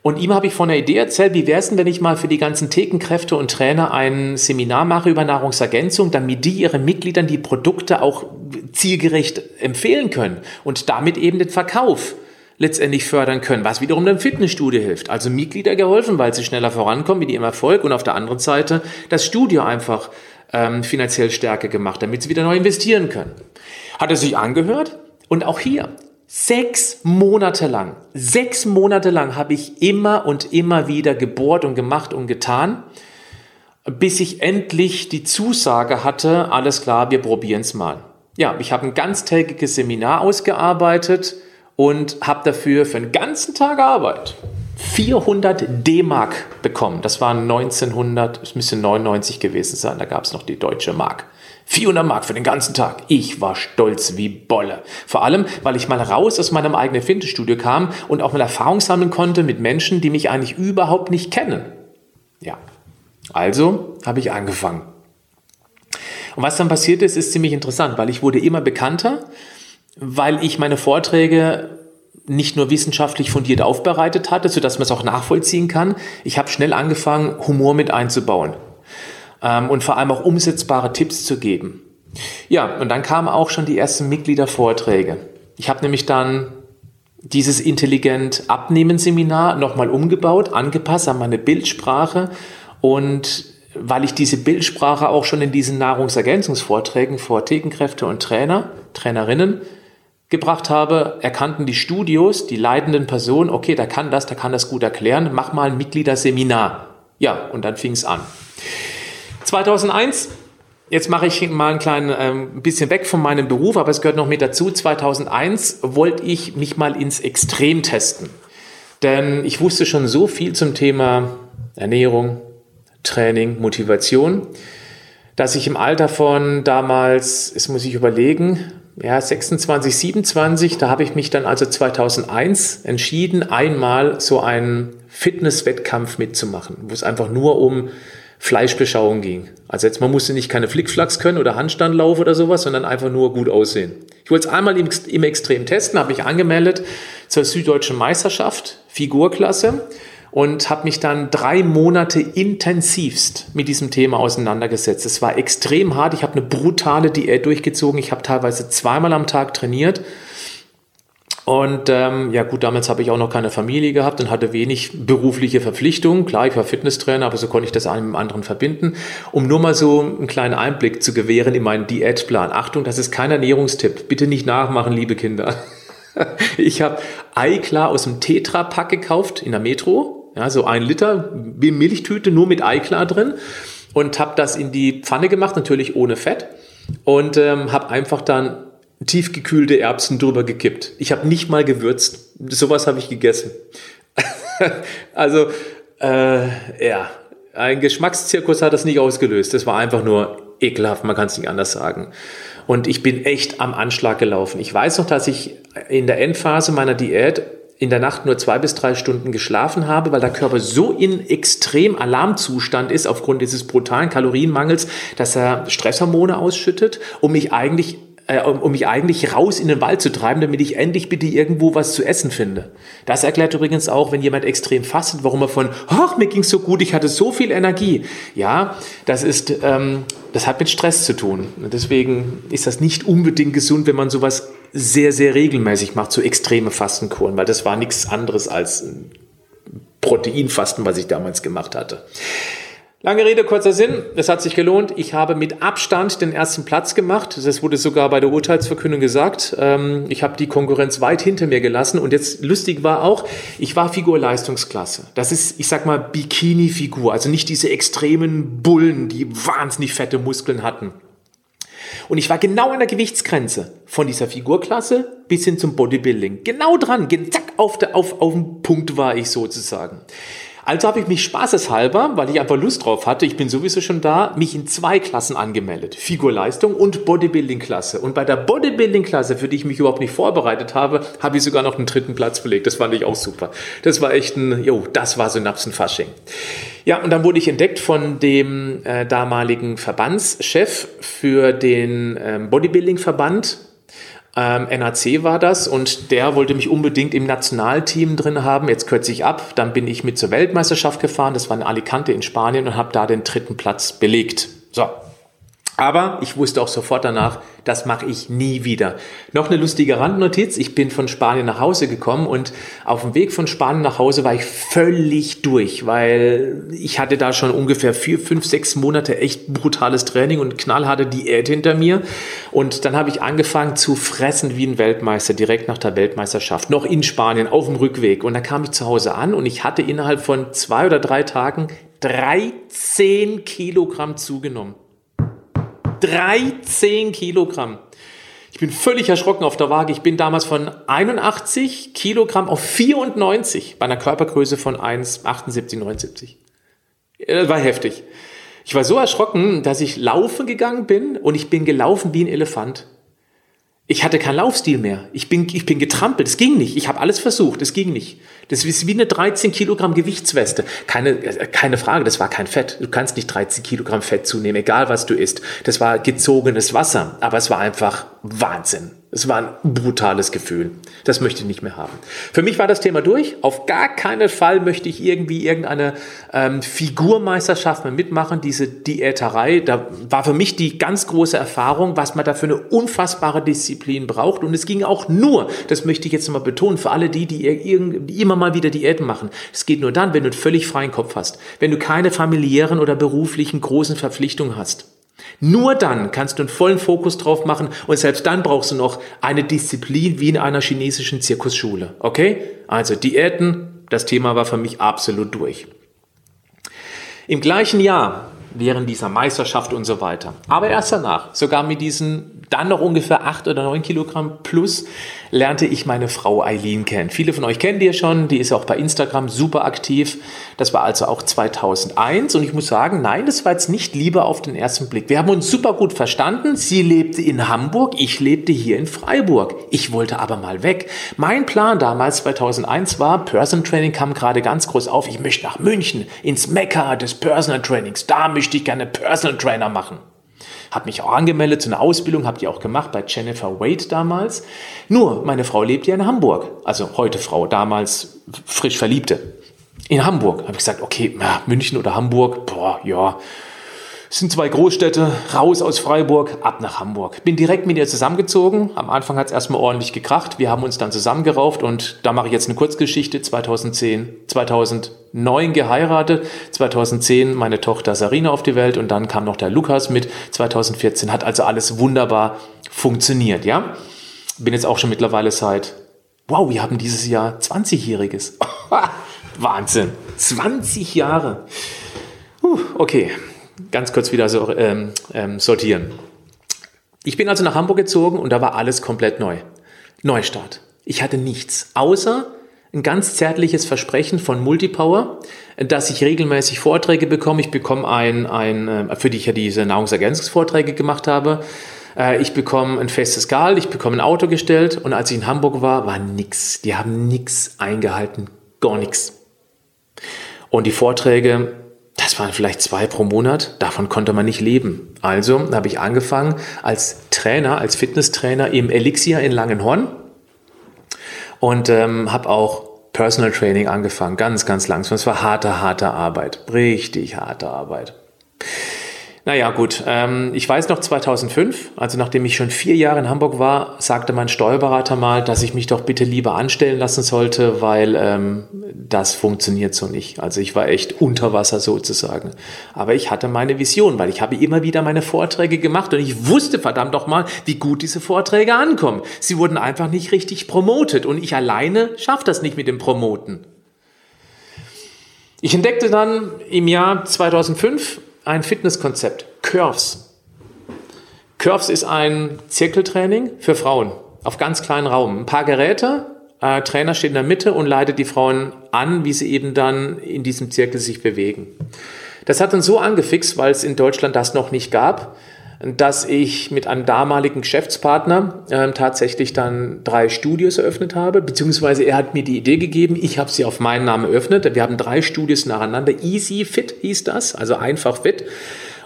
[SPEAKER 1] Und ihm habe ich von der Idee erzählt, wie wäre es denn, wenn ich mal für die ganzen Thekenkräfte und Trainer ein Seminar mache über Nahrungsergänzung, damit die ihren Mitgliedern die Produkte auch zielgerecht empfehlen können und damit eben den Verkauf letztendlich fördern können, was wiederum dem Fitnessstudio hilft. Also Mitglieder geholfen, weil sie schneller vorankommen mit ihrem Erfolg und auf der anderen Seite das Studio einfach ähm, finanziell stärker gemacht, damit sie wieder neu investieren können. Hat er sich angehört? Und auch hier, Sechs Monate lang, sechs Monate lang habe ich immer und immer wieder gebohrt und gemacht und getan, bis ich endlich die Zusage hatte, alles klar, wir probieren es mal. Ja, ich habe ein ganztägiges Seminar ausgearbeitet und habe dafür für einen ganzen Tag Arbeit 400 D-Mark bekommen. Das war 1900, es müsste 99 gewesen sein, da gab es noch die deutsche Mark. 400 Mark für den ganzen Tag. Ich war stolz wie Bolle. Vor allem, weil ich mal raus aus meinem eigenen Fitnessstudio kam und auch mal Erfahrung sammeln konnte mit Menschen, die mich eigentlich überhaupt nicht kennen. Ja, also habe ich angefangen. Und was dann passiert ist, ist ziemlich interessant, weil ich wurde immer bekannter, weil ich meine Vorträge nicht nur wissenschaftlich fundiert aufbereitet hatte, sodass man es auch nachvollziehen kann. Ich habe schnell angefangen, Humor mit einzubauen ähm, und vor allem auch umsetzbare Tipps zu geben. Ja, und dann kamen auch schon die ersten Mitgliedervorträge. Ich habe nämlich dann dieses intelligent Abnehmen Seminar nochmal umgebaut, angepasst an meine Bildsprache und weil ich diese Bildsprache auch schon in diesen Nahrungsergänzungsvorträgen vor Thekenkräfte und Trainer, Trainerinnen gebracht habe, erkannten die Studios, die leitenden Personen, okay, der kann das, der kann das gut erklären, mach mal ein Mitgliederseminar. Ja, und dann fing es an. 2001, jetzt mache ich mal ein kleines ähm, bisschen weg von meinem Beruf, aber es gehört noch mit dazu. 2001 wollte ich mich mal ins Extrem testen. Denn ich wusste schon so viel zum Thema Ernährung, Training, Motivation, dass ich im Alter von damals, es muss ich überlegen, ja, 26, 27, da habe ich mich dann also 2001 entschieden, einmal so einen Fitnesswettkampf mitzumachen, wo es einfach nur um Fleischbeschauung ging. Also jetzt, man musste nicht keine Flickflacks können oder Handstandlauf oder sowas, sondern einfach nur gut aussehen. Ich wollte es einmal im, im Extrem testen, habe ich angemeldet zur Süddeutschen Meisterschaft, Figurklasse und habe mich dann drei Monate intensivst mit diesem Thema auseinandergesetzt. Es war extrem hart. Ich habe eine brutale Diät durchgezogen. Ich habe teilweise zweimal am Tag trainiert und ähm, ja gut, damals habe ich auch noch keine Familie gehabt und hatte wenig berufliche Verpflichtungen. Klar, ich war Fitnesstrainer, aber so konnte ich das einem mit anderen verbinden. Um nur mal so einen kleinen Einblick zu gewähren in meinen Diätplan. Achtung, das ist kein Ernährungstipp. Bitte nicht nachmachen, liebe Kinder. Ich habe Eiklar aus dem Tetra-Pack gekauft in der Metro. Ja, so ein Liter Milchtüte nur mit Eiklar drin. Und habe das in die Pfanne gemacht, natürlich ohne Fett. Und ähm, habe einfach dann tiefgekühlte Erbsen drüber gekippt. Ich habe nicht mal gewürzt. Sowas habe ich gegessen. also, äh, ja, ein Geschmackszirkus hat das nicht ausgelöst. Das war einfach nur ekelhaft, man kann es nicht anders sagen. Und ich bin echt am Anschlag gelaufen. Ich weiß noch, dass ich in der Endphase meiner Diät in der Nacht nur zwei bis drei Stunden geschlafen habe, weil der Körper so in extrem Alarmzustand ist aufgrund dieses brutalen Kalorienmangels, dass er Stresshormone ausschüttet, um mich eigentlich äh, um mich eigentlich raus in den Wald zu treiben, damit ich endlich bitte irgendwo was zu essen finde. Das erklärt übrigens auch, wenn jemand extrem fastet, warum er von, ach, mir ging's so gut, ich hatte so viel Energie. Ja, das ist, ähm, das hat mit Stress zu tun. Deswegen ist das nicht unbedingt gesund, wenn man sowas sehr, sehr regelmäßig macht, so extreme Fastenkuren, weil das war nichts anderes als Proteinfasten, was ich damals gemacht hatte. Lange Rede, kurzer Sinn. Es hat sich gelohnt. Ich habe mit Abstand den ersten Platz gemacht. Das wurde sogar bei der Urteilsverkündung gesagt. Ähm, ich habe die Konkurrenz weit hinter mir gelassen. Und jetzt lustig war auch, ich war Figur-Leistungsklasse. Das ist, ich sag mal, Bikini-Figur. Also nicht diese extremen Bullen, die wahnsinnig fette Muskeln hatten. Und ich war genau an der Gewichtsgrenze von dieser Figurklasse bis hin zum Bodybuilding. Genau dran, zack, auf, der, auf, auf dem Punkt war ich sozusagen. Also habe ich mich spaßeshalber, weil ich einfach Lust drauf hatte, ich bin sowieso schon da, mich in zwei Klassen angemeldet. Figurleistung und Bodybuilding-Klasse. Und bei der Bodybuilding-Klasse, für die ich mich überhaupt nicht vorbereitet habe, habe ich sogar noch einen dritten Platz belegt. Das fand ich auch super. Das war echt ein, jo, das war Synapsenfasching. Ja, und dann wurde ich entdeckt von dem äh, damaligen Verbandschef für den ähm, Bodybuilding-Verband ähm, NAC war das und der wollte mich unbedingt im Nationalteam drin haben. Jetzt kürze ich ab. Dann bin ich mit zur Weltmeisterschaft gefahren. Das war in Alicante in Spanien und habe da den dritten Platz belegt. So, aber ich wusste auch sofort danach, das mache ich nie wieder. Noch eine lustige Randnotiz. Ich bin von Spanien nach Hause gekommen und auf dem Weg von Spanien nach Hause war ich völlig durch, weil ich hatte da schon ungefähr vier, fünf, sechs Monate echt brutales Training und knallharte Diät hinter mir. Und dann habe ich angefangen zu fressen wie ein Weltmeister direkt nach der Weltmeisterschaft. Noch in Spanien auf dem Rückweg. Und da kam ich zu Hause an und ich hatte innerhalb von zwei oder drei Tagen 13 Kilogramm zugenommen. 13 Kilogramm. Ich bin völlig erschrocken auf der Waage. Ich bin damals von 81 Kilogramm auf 94 bei einer Körpergröße von 1,78, 79. Das war heftig. Ich war so erschrocken, dass ich laufen gegangen bin und ich bin gelaufen wie ein Elefant. Ich hatte keinen Laufstil mehr. Ich bin, ich bin getrampelt. Es ging nicht. Ich habe alles versucht. Es ging nicht. Das ist wie eine 13 Kilogramm Gewichtsweste. Keine, keine Frage, das war kein Fett. Du kannst nicht 13 Kilogramm Fett zunehmen, egal was du isst. Das war gezogenes Wasser. Aber es war einfach Wahnsinn. Es war ein brutales Gefühl. Das möchte ich nicht mehr haben. Für mich war das Thema durch. Auf gar keinen Fall möchte ich irgendwie irgendeine ähm, Figurmeisterschaft mehr mitmachen, diese Diäterei. Da war für mich die ganz große Erfahrung, was man da für eine unfassbare Disziplin braucht. Und es ging auch nur, das möchte ich jetzt nochmal betonen, für alle die, die, die immer mal wieder Diäten machen. Es geht nur dann, wenn du einen völlig freien Kopf hast. Wenn du keine familiären oder beruflichen großen Verpflichtungen hast. Nur dann kannst du einen vollen Fokus drauf machen und selbst dann brauchst du noch eine Disziplin wie in einer chinesischen Zirkusschule. Okay? Also Diäten, das Thema war für mich absolut durch. Im gleichen Jahr, während dieser Meisterschaft und so weiter, aber erst danach, sogar mit diesen dann noch ungefähr acht oder neun Kilogramm plus lernte ich meine Frau Eileen kennen. Viele von euch kennen die ja schon, die ist auch bei Instagram super aktiv. Das war also auch 2001 und ich muss sagen, nein, das war jetzt nicht Liebe auf den ersten Blick. Wir haben uns super gut verstanden. Sie lebte in Hamburg, ich lebte hier in Freiburg. Ich wollte aber mal weg. Mein Plan damals 2001 war, Person Training kam gerade ganz groß auf. Ich möchte nach München ins Mekka des Personal Trainings. Da möchte ich gerne Personal Trainer machen. Habe mich auch angemeldet zu einer Ausbildung, habe die auch gemacht bei Jennifer Wade damals. Nur, meine Frau lebt ja in Hamburg. Also heute Frau, damals frisch Verliebte. In Hamburg. Habe ich gesagt, okay, ja, München oder Hamburg, boah, ja, es sind zwei Großstädte, raus aus Freiburg, ab nach Hamburg. Bin direkt mit ihr zusammengezogen. Am Anfang hat es erstmal ordentlich gekracht. Wir haben uns dann zusammengerauft und da mache ich jetzt eine Kurzgeschichte. 2010, 2009 geheiratet, 2010 meine Tochter Sarina auf die Welt und dann kam noch der Lukas mit. 2014 hat also alles wunderbar funktioniert, ja? Bin jetzt auch schon mittlerweile seit, wow, wir haben dieses Jahr 20-Jähriges. Wahnsinn. 20 Jahre. Okay, ganz kurz wieder so, ähm, ähm, sortieren. Ich bin also nach Hamburg gezogen und da war alles komplett neu. Neustart. Ich hatte nichts, außer ein ganz zärtliches Versprechen von Multipower, dass ich regelmäßig Vorträge bekomme. Ich bekomme ein, ein äh, für die ich ja diese Nahrungsergänzungsvorträge gemacht habe. Äh, ich bekomme ein festes Gehalt, ich bekomme ein Auto gestellt und als ich in Hamburg war, war nichts. Die haben nichts eingehalten, gar nichts. Und die Vorträge, das waren vielleicht zwei pro Monat, davon konnte man nicht leben. Also habe ich angefangen als Trainer, als Fitnesstrainer im Elixir in Langenhorn und ähm, habe auch Personal Training angefangen, ganz, ganz langsam. Es war harte, harte Arbeit, richtig harte Arbeit. Naja, gut. Ähm, ich weiß noch 2005, also nachdem ich schon vier Jahre in Hamburg war, sagte mein Steuerberater mal, dass ich mich doch bitte lieber anstellen lassen sollte, weil ähm, das funktioniert so nicht. Also ich war echt unter Wasser sozusagen. Aber ich hatte meine Vision, weil ich habe immer wieder meine Vorträge gemacht und ich wusste verdammt doch mal, wie gut diese Vorträge ankommen. Sie wurden einfach nicht richtig promotet und ich alleine schaffe das nicht mit dem Promoten. Ich entdeckte dann im Jahr 2005 ein Fitnesskonzept, Curves. Curves ist ein Zirkeltraining für Frauen auf ganz kleinen Raum. Ein paar Geräte, äh, Trainer steht in der Mitte und leitet die Frauen an, wie sie eben dann in diesem Zirkel sich bewegen. Das hat uns so angefixt, weil es in Deutschland das noch nicht gab, dass ich mit einem damaligen Geschäftspartner äh, tatsächlich dann drei Studios eröffnet habe, beziehungsweise er hat mir die Idee gegeben, ich habe sie auf meinen Namen eröffnet. Wir haben drei Studios nacheinander. Easy Fit hieß das, also einfach fit.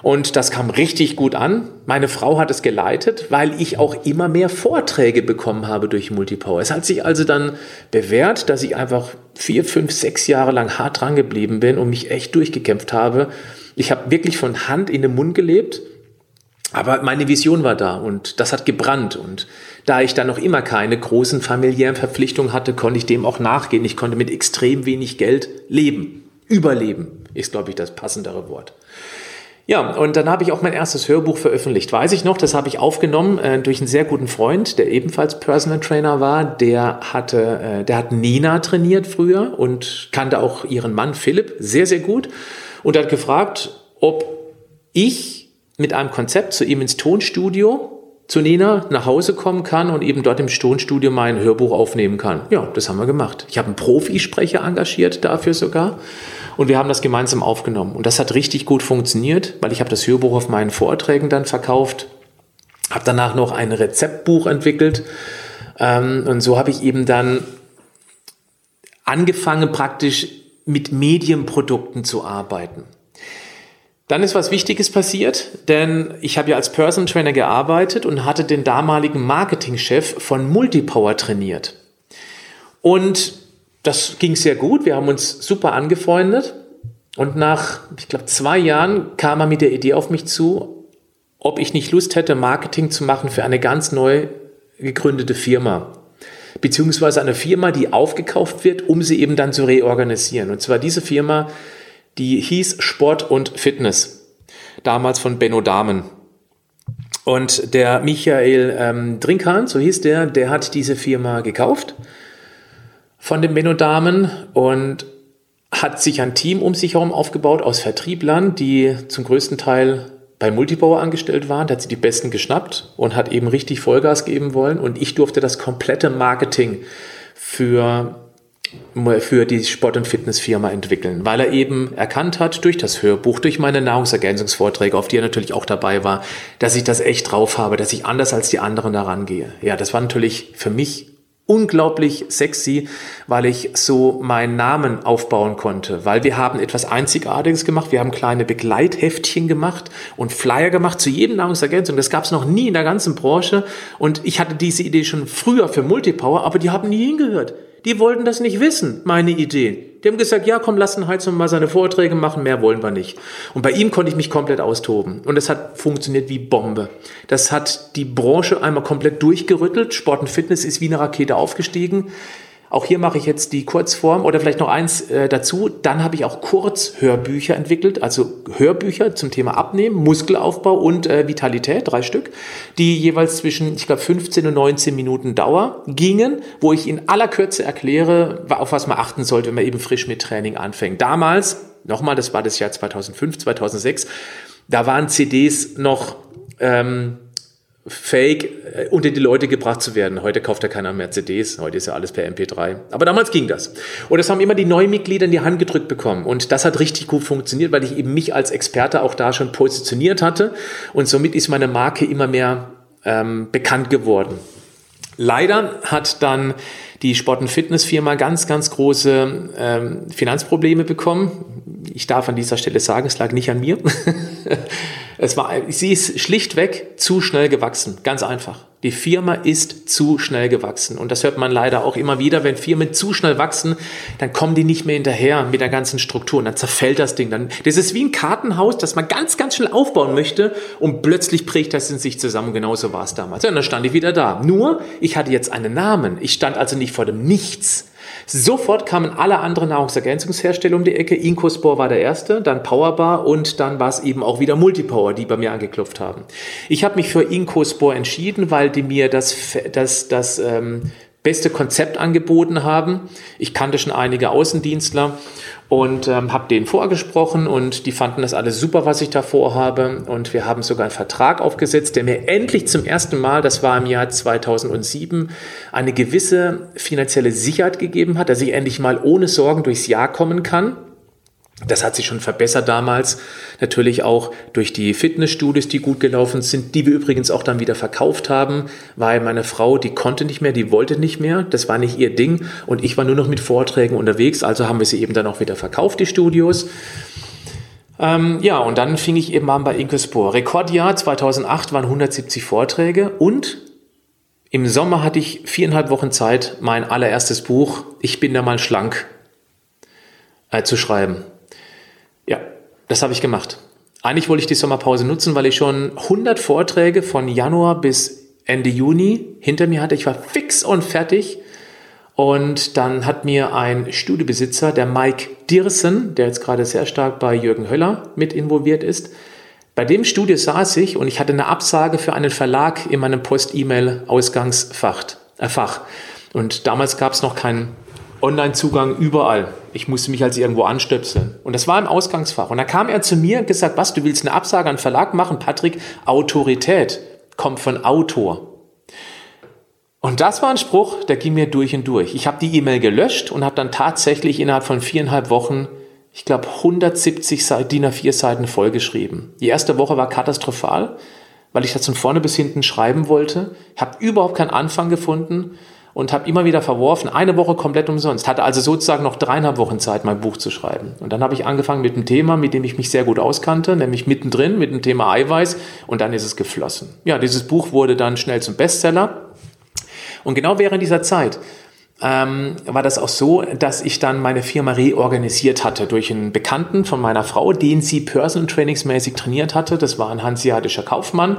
[SPEAKER 1] Und das kam richtig gut an. Meine Frau hat es geleitet, weil ich auch immer mehr Vorträge bekommen habe durch Multipower. Es hat sich also dann bewährt, dass ich einfach vier, fünf, sechs Jahre lang hart dran geblieben bin und mich echt durchgekämpft habe. Ich habe wirklich von Hand in den Mund gelebt aber meine Vision war da und das hat gebrannt. Und da ich dann noch immer keine großen familiären Verpflichtungen hatte, konnte ich dem auch nachgehen. Ich konnte mit extrem wenig Geld leben. Überleben ist, glaube ich, das passendere Wort. Ja, und dann habe ich auch mein erstes Hörbuch veröffentlicht. Weiß ich noch, das habe ich aufgenommen äh, durch einen sehr guten Freund, der ebenfalls Personal Trainer war. Der hatte, äh, der hat Nina trainiert früher und kannte auch ihren Mann Philipp sehr, sehr gut und hat gefragt, ob ich mit einem Konzept zu ihm ins Tonstudio zu Nina nach Hause kommen kann und eben dort im Tonstudio mein Hörbuch aufnehmen kann. Ja, das haben wir gemacht. Ich habe einen Profisprecher engagiert dafür sogar und wir haben das gemeinsam aufgenommen. Und das hat richtig gut funktioniert, weil ich habe das Hörbuch auf meinen Vorträgen dann verkauft, habe danach noch ein Rezeptbuch entwickelt ähm, und so habe ich eben dann angefangen praktisch mit Medienprodukten zu arbeiten. Dann ist was Wichtiges passiert, denn ich habe ja als Person Trainer gearbeitet und hatte den damaligen Marketingchef von Multipower trainiert. Und das ging sehr gut, wir haben uns super angefreundet. Und nach, ich glaube, zwei Jahren kam er mit der Idee auf mich zu, ob ich nicht Lust hätte, Marketing zu machen für eine ganz neu gegründete Firma. Beziehungsweise eine Firma, die aufgekauft wird, um sie eben dann zu reorganisieren. Und zwar diese Firma die hieß Sport und Fitness. Damals von Benno Damen. Und der Michael ähm, Drinkhahn, so hieß der, der hat diese Firma gekauft von den Benno Damen und hat sich ein Team um sich herum aufgebaut aus Vertrieblern, die zum größten Teil bei Multibauer angestellt waren, da hat sie die Besten geschnappt und hat eben richtig Vollgas geben wollen. Und ich durfte das komplette Marketing für für die Sport- und Fitnessfirma entwickeln, weil er eben erkannt hat, durch das Hörbuch, durch meine Nahrungsergänzungsvorträge, auf die er natürlich auch dabei war, dass ich das echt drauf habe, dass ich anders als die anderen daran gehe. Ja, das war natürlich für mich unglaublich sexy, weil ich so meinen Namen aufbauen konnte, weil wir haben etwas Einzigartiges gemacht. Wir haben kleine Begleitheftchen gemacht und Flyer gemacht zu jedem Nahrungsergänzung. Das gab es noch nie in der ganzen Branche und ich hatte diese Idee schon früher für Multipower, aber die haben nie hingehört. Die wollten das nicht wissen, meine Ideen. Die haben gesagt, ja, komm, lass den Heizung mal seine Vorträge machen, mehr wollen wir nicht. Und bei ihm konnte ich mich komplett austoben. Und es hat funktioniert wie Bombe. Das hat die Branche einmal komplett durchgerüttelt. Sport und Fitness ist wie eine Rakete aufgestiegen. Auch hier mache ich jetzt die Kurzform oder vielleicht noch eins äh, dazu. Dann habe ich auch Kurzhörbücher entwickelt, also Hörbücher zum Thema Abnehmen, Muskelaufbau und äh, Vitalität, drei Stück, die jeweils zwischen, ich glaube, 15 und 19 Minuten Dauer gingen, wo ich in aller Kürze erkläre, auf was man achten sollte, wenn man eben frisch mit Training anfängt. Damals, nochmal, das war das Jahr 2005, 2006, da waren CDs noch... Ähm, fake äh, unter die Leute gebracht zu werden. Heute kauft ja keiner mehr CDs, heute ist ja alles per MP3. Aber damals ging das. Und das haben immer die neuen Mitglieder in die Hand gedrückt bekommen. Und das hat richtig gut funktioniert, weil ich eben mich als Experte auch da schon positioniert hatte. Und somit ist meine Marke immer mehr ähm, bekannt geworden. Leider hat dann die Sport- und Fitnessfirma ganz, ganz große ähm, Finanzprobleme bekommen. Ich darf an dieser Stelle sagen, es lag nicht an mir. Es war, sie ist schlichtweg zu schnell gewachsen. Ganz einfach. Die Firma ist zu schnell gewachsen. Und das hört man leider auch immer wieder. Wenn Firmen zu schnell wachsen, dann kommen die nicht mehr hinterher mit der ganzen Struktur. Und dann zerfällt das Ding. Dann, das ist wie ein Kartenhaus, das man ganz, ganz schnell aufbauen möchte. Und plötzlich bricht das in sich zusammen. Genauso war es damals. und dann stand ich wieder da. Nur, ich hatte jetzt einen Namen. Ich stand also nicht vor dem Nichts. Sofort kamen alle anderen Nahrungsergänzungshersteller um die Ecke. Incospor war der erste, dann Powerbar und dann war es eben auch wieder Multipower, die bei mir angeklopft haben. Ich habe mich für Incospor entschieden, weil die mir das, das, das ähm, beste Konzept angeboten haben. Ich kannte schon einige Außendienstler und ähm, habe denen vorgesprochen und die fanden das alles super, was ich da vorhabe. Und wir haben sogar einen Vertrag aufgesetzt, der mir endlich zum ersten Mal, das war im Jahr 2007, eine gewisse finanzielle Sicherheit gegeben hat, dass ich endlich mal ohne Sorgen durchs Jahr kommen kann. Das hat sich schon verbessert damals. Natürlich auch durch die Fitnessstudios, die gut gelaufen sind, die wir übrigens auch dann wieder verkauft haben, weil meine Frau, die konnte nicht mehr, die wollte nicht mehr. Das war nicht ihr Ding. Und ich war nur noch mit Vorträgen unterwegs. Also haben wir sie eben dann auch wieder verkauft, die Studios. Ähm, ja, und dann fing ich eben an bei Incospor. Rekordjahr 2008 waren 170 Vorträge und im Sommer hatte ich viereinhalb Wochen Zeit, mein allererstes Buch, Ich bin da mal schlank, äh, zu schreiben. Das habe ich gemacht. Eigentlich wollte ich die Sommerpause nutzen, weil ich schon 100 Vorträge von Januar bis Ende Juni hinter mir hatte. Ich war fix und fertig. Und dann hat mir ein Studiobesitzer, der Mike Dirsen, der jetzt gerade sehr stark bei Jürgen Höller mit involviert ist, bei dem Studio saß ich und ich hatte eine Absage für einen Verlag in meinem Post-E-Mail-Ausgangsfach. Äh. Und damals gab es noch keinen Online-Zugang überall. Ich musste mich also irgendwo anstöpseln. Und das war im Ausgangsfach. Und da kam er zu mir und gesagt, was, du willst eine Absage an Verlag machen? Patrick, Autorität kommt von Autor. Und das war ein Spruch, der ging mir durch und durch. Ich habe die E-Mail gelöscht und habe dann tatsächlich innerhalb von viereinhalb Wochen, ich glaube, 170 Seiten, DIN A4 Seiten vollgeschrieben. Die erste Woche war katastrophal, weil ich das von vorne bis hinten schreiben wollte. Ich habe überhaupt keinen Anfang gefunden und habe immer wieder verworfen, eine Woche komplett umsonst. Hatte also sozusagen noch dreieinhalb Wochen Zeit, mein Buch zu schreiben. Und dann habe ich angefangen mit einem Thema, mit dem ich mich sehr gut auskannte, nämlich mittendrin mit dem Thema Eiweiß und dann ist es geflossen. Ja, dieses Buch wurde dann schnell zum Bestseller. Und genau während dieser Zeit ähm, war das auch so, dass ich dann meine Firma reorganisiert hatte durch einen Bekannten von meiner Frau, den sie Personal Trainingsmäßig trainiert hatte. Das war ein hanseatischer Kaufmann,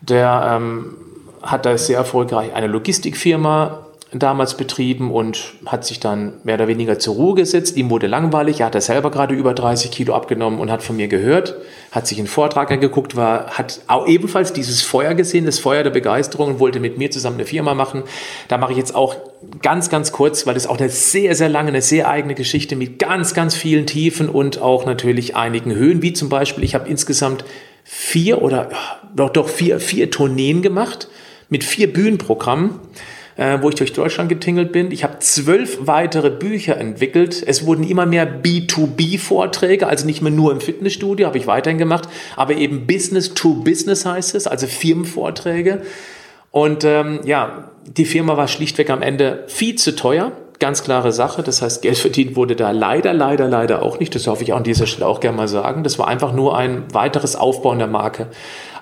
[SPEAKER 1] der ähm, hat da sehr erfolgreich eine Logistikfirma damals betrieben und hat sich dann mehr oder weniger zur Ruhe gesetzt. Ihm wurde langweilig, er hat er selber gerade über 30 Kilo abgenommen und hat von mir gehört, hat sich einen Vortrag angeguckt, war, hat auch ebenfalls dieses Feuer gesehen, das Feuer der Begeisterung und wollte mit mir zusammen eine Firma machen. Da mache ich jetzt auch ganz, ganz kurz, weil das auch eine sehr, sehr lange, eine sehr eigene Geschichte mit ganz, ganz vielen Tiefen und auch natürlich einigen Höhen, wie zum Beispiel, ich habe insgesamt vier oder doch, doch vier, vier Tourneen gemacht mit vier Bühnenprogrammen, äh, wo ich durch Deutschland getingelt bin. Ich habe zwölf weitere Bücher entwickelt. Es wurden immer mehr B2B-Vorträge, also nicht mehr nur im Fitnessstudio, habe ich weiterhin gemacht, aber eben Business to Business heißt es, also Firmenvorträge. Und ähm, ja, die Firma war schlichtweg am Ende viel zu teuer. Ganz klare Sache. Das heißt, Geld verdient wurde da leider, leider, leider auch nicht. Das darf ich auch an dieser Stelle auch gerne mal sagen. Das war einfach nur ein weiteres Aufbauen der Marke.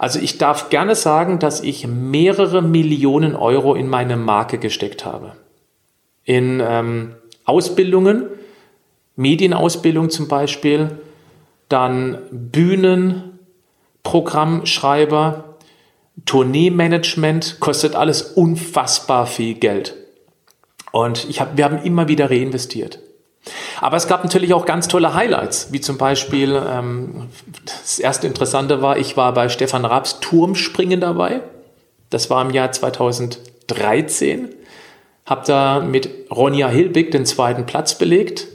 [SPEAKER 1] Also ich darf gerne sagen, dass ich mehrere Millionen Euro in meine Marke gesteckt habe. In ähm, Ausbildungen, Medienausbildung zum Beispiel, dann Bühnen, Programmschreiber, Tourneemanagement, kostet alles unfassbar viel Geld. Und ich hab, wir haben immer wieder reinvestiert. Aber es gab natürlich auch ganz tolle Highlights, wie zum Beispiel, ähm, das erste Interessante war, ich war bei Stefan Raabs Turmspringen dabei. Das war im Jahr 2013. Hab da mit Ronja Hilbig den zweiten Platz belegt.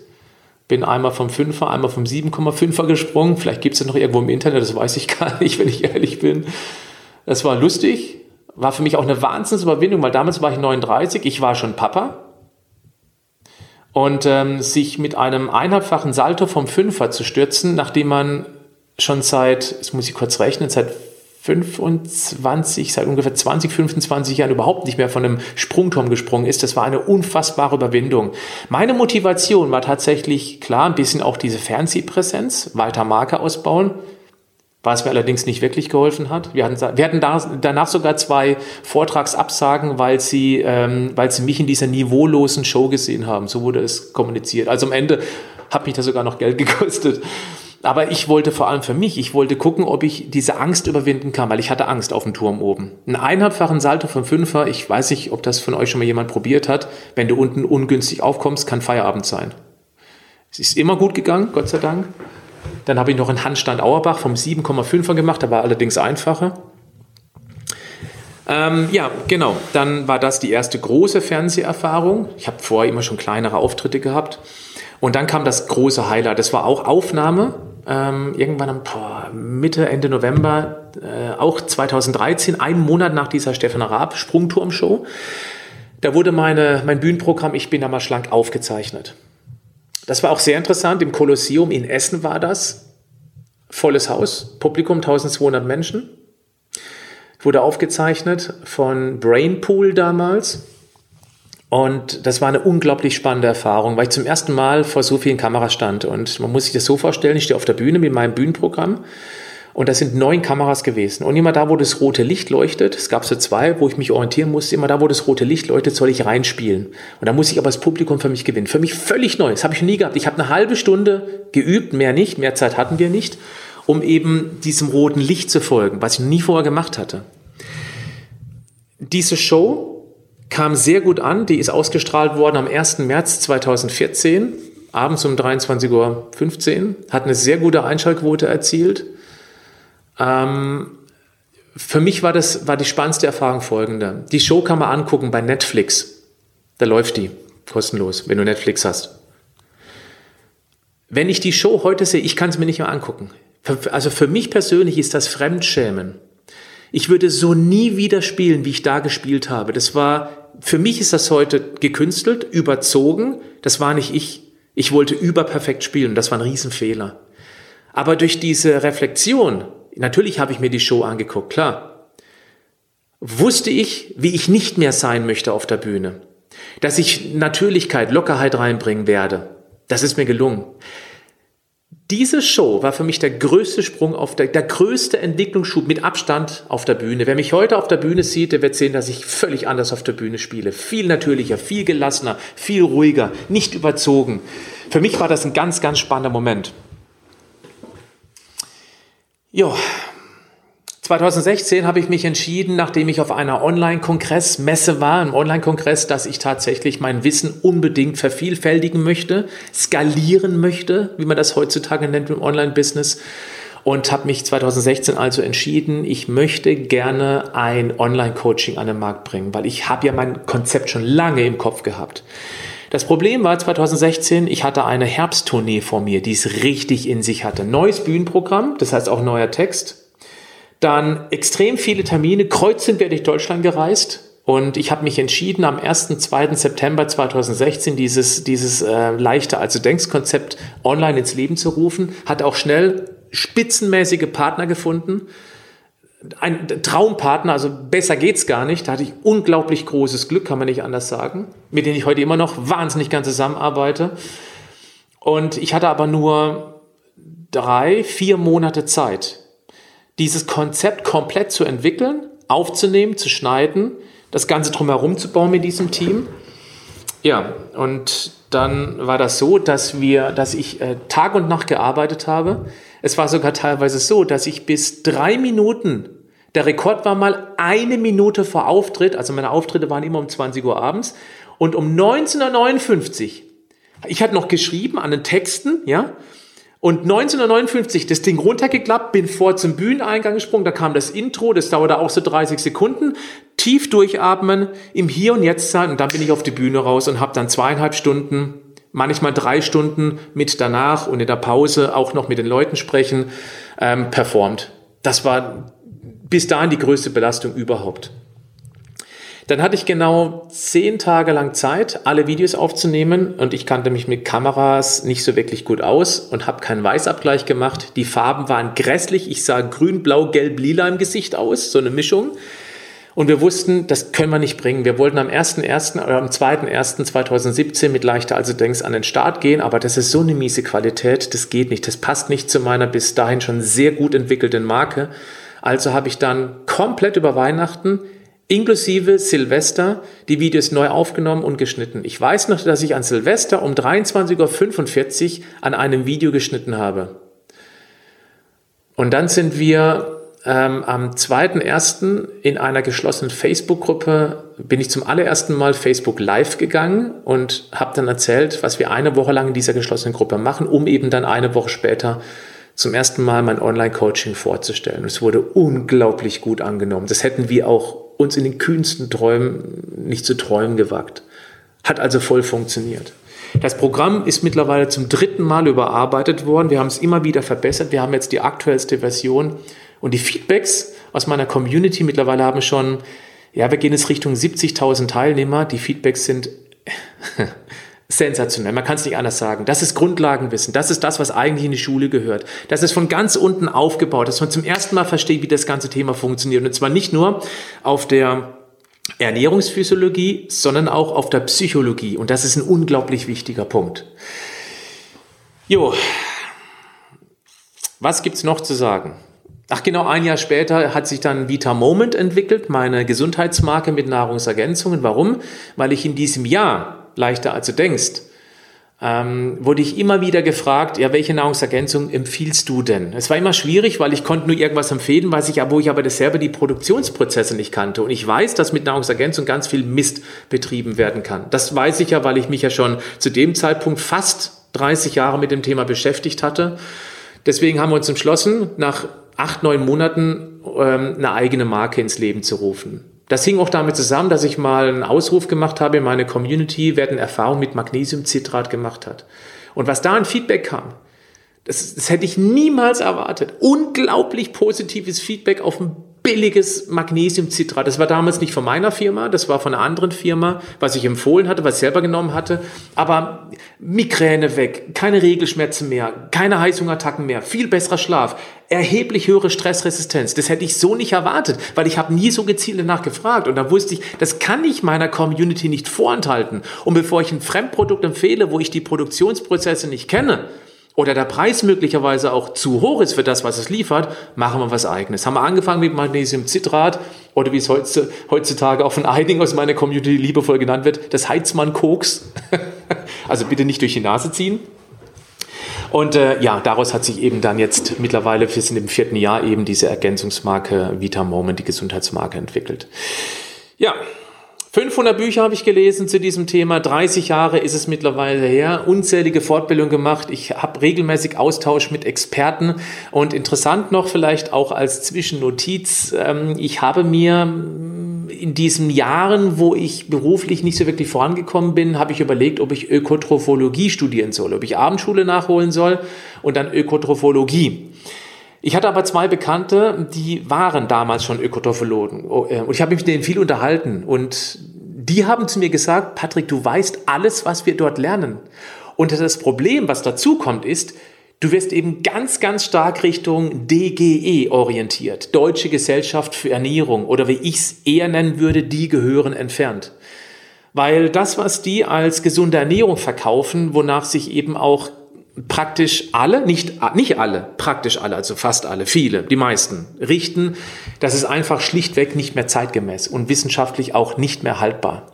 [SPEAKER 1] Bin einmal vom Fünfer, einmal vom 7,5er gesprungen. Vielleicht gibt es das noch irgendwo im Internet, das weiß ich gar nicht, wenn ich ehrlich bin. Das war lustig, war für mich auch eine Wahnsinnsüberwindung, weil damals war ich 39, ich war schon Papa und ähm, sich mit einem eineinhalbfachen Salto vom Fünfer zu stürzen, nachdem man schon seit, jetzt muss ich kurz rechnen, seit 25, seit ungefähr 20, 25 Jahren überhaupt nicht mehr von einem Sprungturm gesprungen ist. Das war eine unfassbare Überwindung. Meine Motivation war tatsächlich klar, ein bisschen auch diese Fernsehpräsenz, weiter Marke ausbauen, was mir allerdings nicht wirklich geholfen hat. Wir hatten, wir hatten da, danach sogar zwei Vortragsabsagen, weil sie, ähm, weil sie mich in dieser niveaulosen Show gesehen haben. So wurde es kommuniziert. Also am Ende hat mich das sogar noch Geld gekostet. Aber ich wollte vor allem für mich, ich wollte gucken, ob ich diese Angst überwinden kann, weil ich hatte Angst auf dem Turm oben. Ein eineinhalbfachen Salto von Fünfer, ich weiß nicht, ob das von euch schon mal jemand probiert hat. Wenn du unten ungünstig aufkommst, kann Feierabend sein. Es ist immer gut gegangen, Gott sei Dank. Dann habe ich noch einen Handstand Auerbach vom 7,5er gemacht, der war allerdings einfacher. Ähm, ja, genau. Dann war das die erste große Fernseherfahrung. Ich habe vorher immer schon kleinere Auftritte gehabt. Und dann kam das große Highlight. Das war auch Aufnahme. Ähm, irgendwann am boah, Mitte, Ende November, äh, auch 2013, einen Monat nach dieser Stefan Raab Sprungturmshow. Da wurde meine, mein Bühnenprogramm Ich bin da mal schlank aufgezeichnet. Das war auch sehr interessant. Im Kolosseum in Essen war das. Volles Haus, Publikum 1200 Menschen. Wurde aufgezeichnet von Brainpool damals. Und das war eine unglaublich spannende Erfahrung, weil ich zum ersten Mal vor so vielen Kameras stand. Und man muss sich das so vorstellen, ich stehe auf der Bühne mit meinem Bühnenprogramm und das sind neun Kameras gewesen. Und immer da, wo das rote Licht leuchtet, es gab so zwei, wo ich mich orientieren musste, immer da, wo das rote Licht leuchtet, soll ich reinspielen. Und da muss ich aber das Publikum für mich gewinnen. Für mich völlig neu. Das habe ich nie gehabt. Ich habe eine halbe Stunde geübt, mehr nicht, mehr Zeit hatten wir nicht, um eben diesem roten Licht zu folgen, was ich nie vorher gemacht hatte. Diese Show kam sehr gut an. Die ist ausgestrahlt worden am 1. März 2014, abends um 23.15 Uhr. Hat eine sehr gute Einschaltquote erzielt ähm, für mich war das war die spannendste Erfahrung folgende. Die Show kann man angucken bei Netflix. Da läuft die kostenlos, wenn du Netflix hast. Wenn ich die Show heute sehe, ich kann es mir nicht mehr angucken. Also für mich persönlich ist das Fremdschämen. Ich würde so nie wieder spielen, wie ich da gespielt habe. Das war, für mich ist das heute gekünstelt, überzogen. Das war nicht ich. Ich wollte überperfekt spielen. Das war ein Riesenfehler. Aber durch diese Reflexion, natürlich habe ich mir die Show angeguckt, klar. Wusste ich, wie ich nicht mehr sein möchte auf der Bühne. Dass ich Natürlichkeit, Lockerheit reinbringen werde. Das ist mir gelungen. Diese Show war für mich der größte Sprung auf der, der größte Entwicklungsschub mit Abstand auf der Bühne. Wer mich heute auf der Bühne sieht, der wird sehen, dass ich völlig anders auf der Bühne spiele. Viel natürlicher, viel gelassener, viel ruhiger, nicht überzogen. Für mich war das ein ganz, ganz spannender Moment. Ja, 2016 habe ich mich entschieden, nachdem ich auf einer Online-Kongress-Messe war, einem Online-Kongress, dass ich tatsächlich mein Wissen unbedingt vervielfältigen möchte, skalieren möchte, wie man das heutzutage nennt im Online-Business. Und habe mich 2016 also entschieden, ich möchte gerne ein Online-Coaching an den Markt bringen, weil ich habe ja mein Konzept schon lange im Kopf gehabt. Das Problem war 2016, ich hatte eine Herbsttournee vor mir, die es richtig in sich hatte. Neues Bühnenprogramm, das heißt auch neuer Text. Dann extrem viele Termine, kreuzend werde ich Deutschland gereist. Und ich habe mich entschieden, am 1. 2. September 2016 dieses, dieses äh, leichte also Denkkonzept online ins Leben zu rufen. Hat auch schnell spitzenmäßige Partner gefunden. Ein Traumpartner, also besser geht's gar nicht. Da hatte ich unglaublich großes Glück, kann man nicht anders sagen, mit denen ich heute immer noch wahnsinnig gern zusammenarbeite. Und ich hatte aber nur drei, vier Monate Zeit, dieses Konzept komplett zu entwickeln, aufzunehmen, zu schneiden, das Ganze drumherum zu bauen mit diesem Team. Ja, und dann war das so, dass wir, dass ich äh, Tag und Nacht gearbeitet habe. Es war sogar teilweise so, dass ich bis drei Minuten, der Rekord war mal eine Minute vor Auftritt, also meine Auftritte waren immer um 20 Uhr abends, und um 19.59 Uhr, ich hatte noch geschrieben an den Texten, ja, und 1959 das Ding runtergeklappt, bin vor zum Bühneneingang gesprungen, da kam das Intro, das dauerte auch so 30 Sekunden, tief durchatmen, im Hier und Jetzt sein und dann bin ich auf die Bühne raus und habe dann zweieinhalb Stunden, manchmal drei Stunden mit danach und in der Pause auch noch mit den Leuten sprechen, ähm, performt. Das war bis dahin die größte Belastung überhaupt. Dann hatte ich genau zehn Tage lang Zeit, alle Videos aufzunehmen und ich kannte mich mit Kameras nicht so wirklich gut aus und habe keinen Weißabgleich gemacht. Die Farben waren grässlich. Ich sah grün, blau, gelb, lila im Gesicht aus, so eine Mischung. Und wir wussten, das können wir nicht bringen. Wir wollten am 1.1. oder am 2.1.2017 mit leichter also denkst an den Start gehen, aber das ist so eine miese Qualität, das geht nicht. Das passt nicht zu meiner bis dahin schon sehr gut entwickelten Marke. Also habe ich dann komplett über Weihnachten inklusive Silvester die Videos neu aufgenommen und geschnitten. Ich weiß noch, dass ich an Silvester um 23.45 Uhr an einem Video geschnitten habe. Und dann sind wir ähm, am 2.1. in einer geschlossenen Facebook-Gruppe, bin ich zum allerersten Mal Facebook Live gegangen und habe dann erzählt, was wir eine Woche lang in dieser geschlossenen Gruppe machen, um eben dann eine Woche später zum ersten Mal mein Online-Coaching vorzustellen. es wurde unglaublich gut angenommen. Das hätten wir auch uns in den kühnsten Träumen nicht zu träumen gewagt. Hat also voll funktioniert. Das Programm ist mittlerweile zum dritten Mal überarbeitet worden. Wir haben es immer wieder verbessert. Wir haben jetzt die aktuellste Version. Und die Feedbacks aus meiner Community mittlerweile haben schon, ja, wir gehen jetzt Richtung 70.000 Teilnehmer. Die Feedbacks sind sensationell. Man kann es nicht anders sagen. Das ist Grundlagenwissen. Das ist das, was eigentlich in die Schule gehört. Das ist von ganz unten aufgebaut, dass man zum ersten Mal versteht, wie das ganze Thema funktioniert. Und zwar nicht nur auf der Ernährungsphysiologie, sondern auch auf der Psychologie. Und das ist ein unglaublich wichtiger Punkt. Jo, was gibt's noch zu sagen? Ach genau, ein Jahr später hat sich dann Vita Moment entwickelt, meine Gesundheitsmarke mit Nahrungsergänzungen. Warum? Weil ich in diesem Jahr leichter als du denkst, ähm, wurde ich immer wieder gefragt, ja, welche Nahrungsergänzung empfiehlst du denn? Es war immer schwierig, weil ich konnte nur irgendwas empfehlen, weiß ich, wo ich aber dasselbe die Produktionsprozesse nicht kannte. Und ich weiß, dass mit Nahrungsergänzung ganz viel Mist betrieben werden kann. Das weiß ich ja, weil ich mich ja schon zu dem Zeitpunkt fast 30 Jahre mit dem Thema beschäftigt hatte. Deswegen haben wir uns entschlossen, nach acht, neun Monaten ähm, eine eigene Marke ins Leben zu rufen. Das hing auch damit zusammen, dass ich mal einen Ausruf gemacht habe in meine Community, wer eine Erfahrung mit Magnesiumcitrat gemacht hat. Und was da ein Feedback kam, das, das hätte ich niemals erwartet. Unglaublich positives Feedback auf ein billiges Magnesiumcitrat. Das war damals nicht von meiner Firma, das war von einer anderen Firma, was ich empfohlen hatte, was ich selber genommen hatte. Aber Migräne weg, keine Regelschmerzen mehr, keine Heißhungerattacken mehr, viel besserer Schlaf, erheblich höhere Stressresistenz. Das hätte ich so nicht erwartet, weil ich habe nie so gezielt danach gefragt. Und da wusste ich, das kann ich meiner Community nicht vorenthalten. Und bevor ich ein Fremdprodukt empfehle, wo ich die Produktionsprozesse nicht kenne, oder der Preis möglicherweise auch zu hoch ist für das, was es liefert, machen wir was eigenes. Haben wir angefangen mit Magnesiumcitrat oder wie es heutzutage auch von einigen aus meiner Community liebevoll genannt wird, das Heizmann-Koks. also bitte nicht durch die Nase ziehen. Und äh, ja, daraus hat sich eben dann jetzt mittlerweile, wir sind im vierten Jahr eben diese Ergänzungsmarke Vita Moment, die Gesundheitsmarke entwickelt. Ja, 500 Bücher habe ich gelesen zu diesem Thema. 30 Jahre ist es mittlerweile her. Unzählige Fortbildungen gemacht. Ich habe regelmäßig Austausch mit Experten. Und interessant noch vielleicht auch als Zwischennotiz. Ähm, ich habe mir in diesen Jahren, wo ich beruflich nicht so wirklich vorangekommen bin, habe ich überlegt, ob ich Ökotrophologie studieren soll, ob ich Abendschule nachholen soll und dann Ökotrophologie. Ich hatte aber zwei Bekannte, die waren damals schon Ökotrophologen. Oh, äh, und ich habe mich mit denen viel unterhalten. Und die haben zu mir gesagt, Patrick, du weißt alles, was wir dort lernen. Und das Problem, was dazu kommt, ist, du wirst eben ganz, ganz stark Richtung DGE orientiert. Deutsche Gesellschaft für Ernährung oder wie ich es eher nennen würde, die gehören entfernt. Weil das, was die als gesunde Ernährung verkaufen, wonach sich eben auch praktisch alle, nicht, nicht alle, praktisch alle, also fast alle, viele, die meisten, richten, das ist einfach schlichtweg nicht mehr zeitgemäß und wissenschaftlich auch nicht mehr haltbar.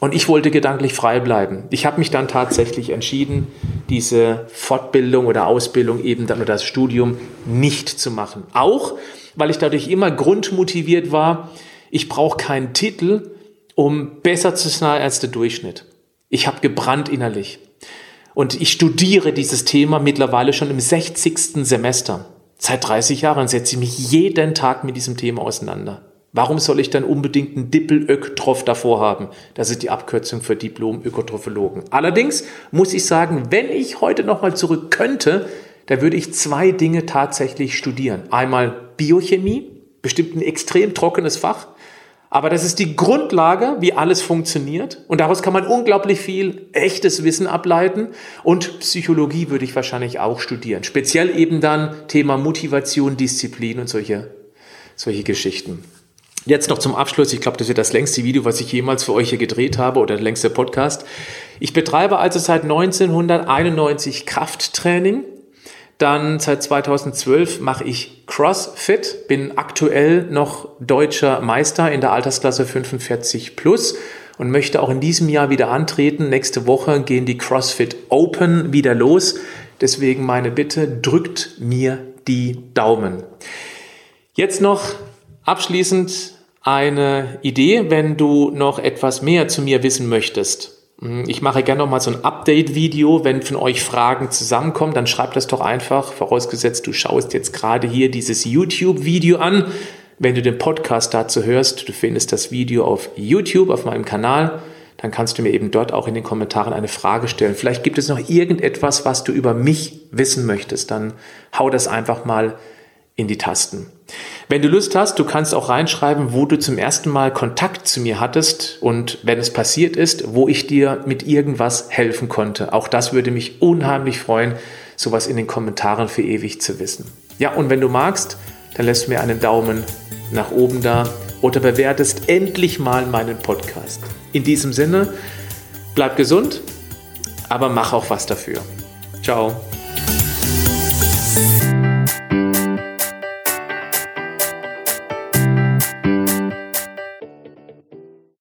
[SPEAKER 1] Und ich wollte gedanklich frei bleiben. Ich habe mich dann tatsächlich entschieden, diese Fortbildung oder Ausbildung eben dann oder das Studium nicht zu machen. Auch, weil ich dadurch immer grundmotiviert war, ich brauche keinen Titel, um besser zu sein als der Durchschnitt. Ich habe gebrannt innerlich. Und ich studiere dieses Thema mittlerweile schon im 60. Semester. Seit 30 Jahren setze ich mich jeden Tag mit diesem Thema auseinander. Warum soll ich dann unbedingt einen Dippel-Öktroph davor haben? Das ist die Abkürzung für Diplom-Ökotrophologen. Allerdings muss ich sagen, wenn ich heute nochmal zurück könnte, da würde ich zwei Dinge tatsächlich studieren. Einmal Biochemie, bestimmt ein extrem trockenes Fach, aber das ist die Grundlage, wie alles funktioniert. Und daraus kann man unglaublich viel echtes Wissen ableiten. Und Psychologie würde ich wahrscheinlich auch studieren. Speziell eben dann Thema Motivation, Disziplin und solche, solche Geschichten. Jetzt noch zum Abschluss. Ich glaube, das wird das längste Video, was ich jemals für euch hier gedreht habe oder der längste Podcast. Ich betreibe also seit 1991 Krafttraining dann seit 2012 mache ich CrossFit, bin aktuell noch deutscher Meister in der Altersklasse 45 plus und möchte auch in diesem Jahr wieder antreten. Nächste Woche gehen die CrossFit Open wieder los. Deswegen meine Bitte, drückt mir die Daumen. Jetzt noch abschließend eine Idee, wenn du noch etwas mehr zu mir wissen möchtest ich mache gerne noch mal so ein Update-Video. Wenn von euch Fragen zusammenkommen, dann schreibt das doch einfach. Vorausgesetzt, du schaust jetzt gerade hier dieses YouTube-Video an. Wenn du den Podcast dazu hörst, du findest das Video auf YouTube, auf meinem Kanal, dann kannst du mir eben dort auch in den Kommentaren eine Frage stellen. Vielleicht gibt es noch irgendetwas, was du über mich wissen möchtest. Dann hau das einfach mal in die Tasten. Wenn du Lust hast, du kannst auch reinschreiben, wo du zum ersten Mal Kontakt zu mir hattest und wenn es passiert ist, wo ich dir mit irgendwas helfen konnte. Auch das würde mich unheimlich freuen, sowas in den Kommentaren für ewig zu wissen. Ja, und wenn du magst, dann lässt mir einen Daumen nach oben da oder bewertest endlich mal meinen Podcast. In diesem Sinne, bleib gesund, aber mach auch was dafür. Ciao.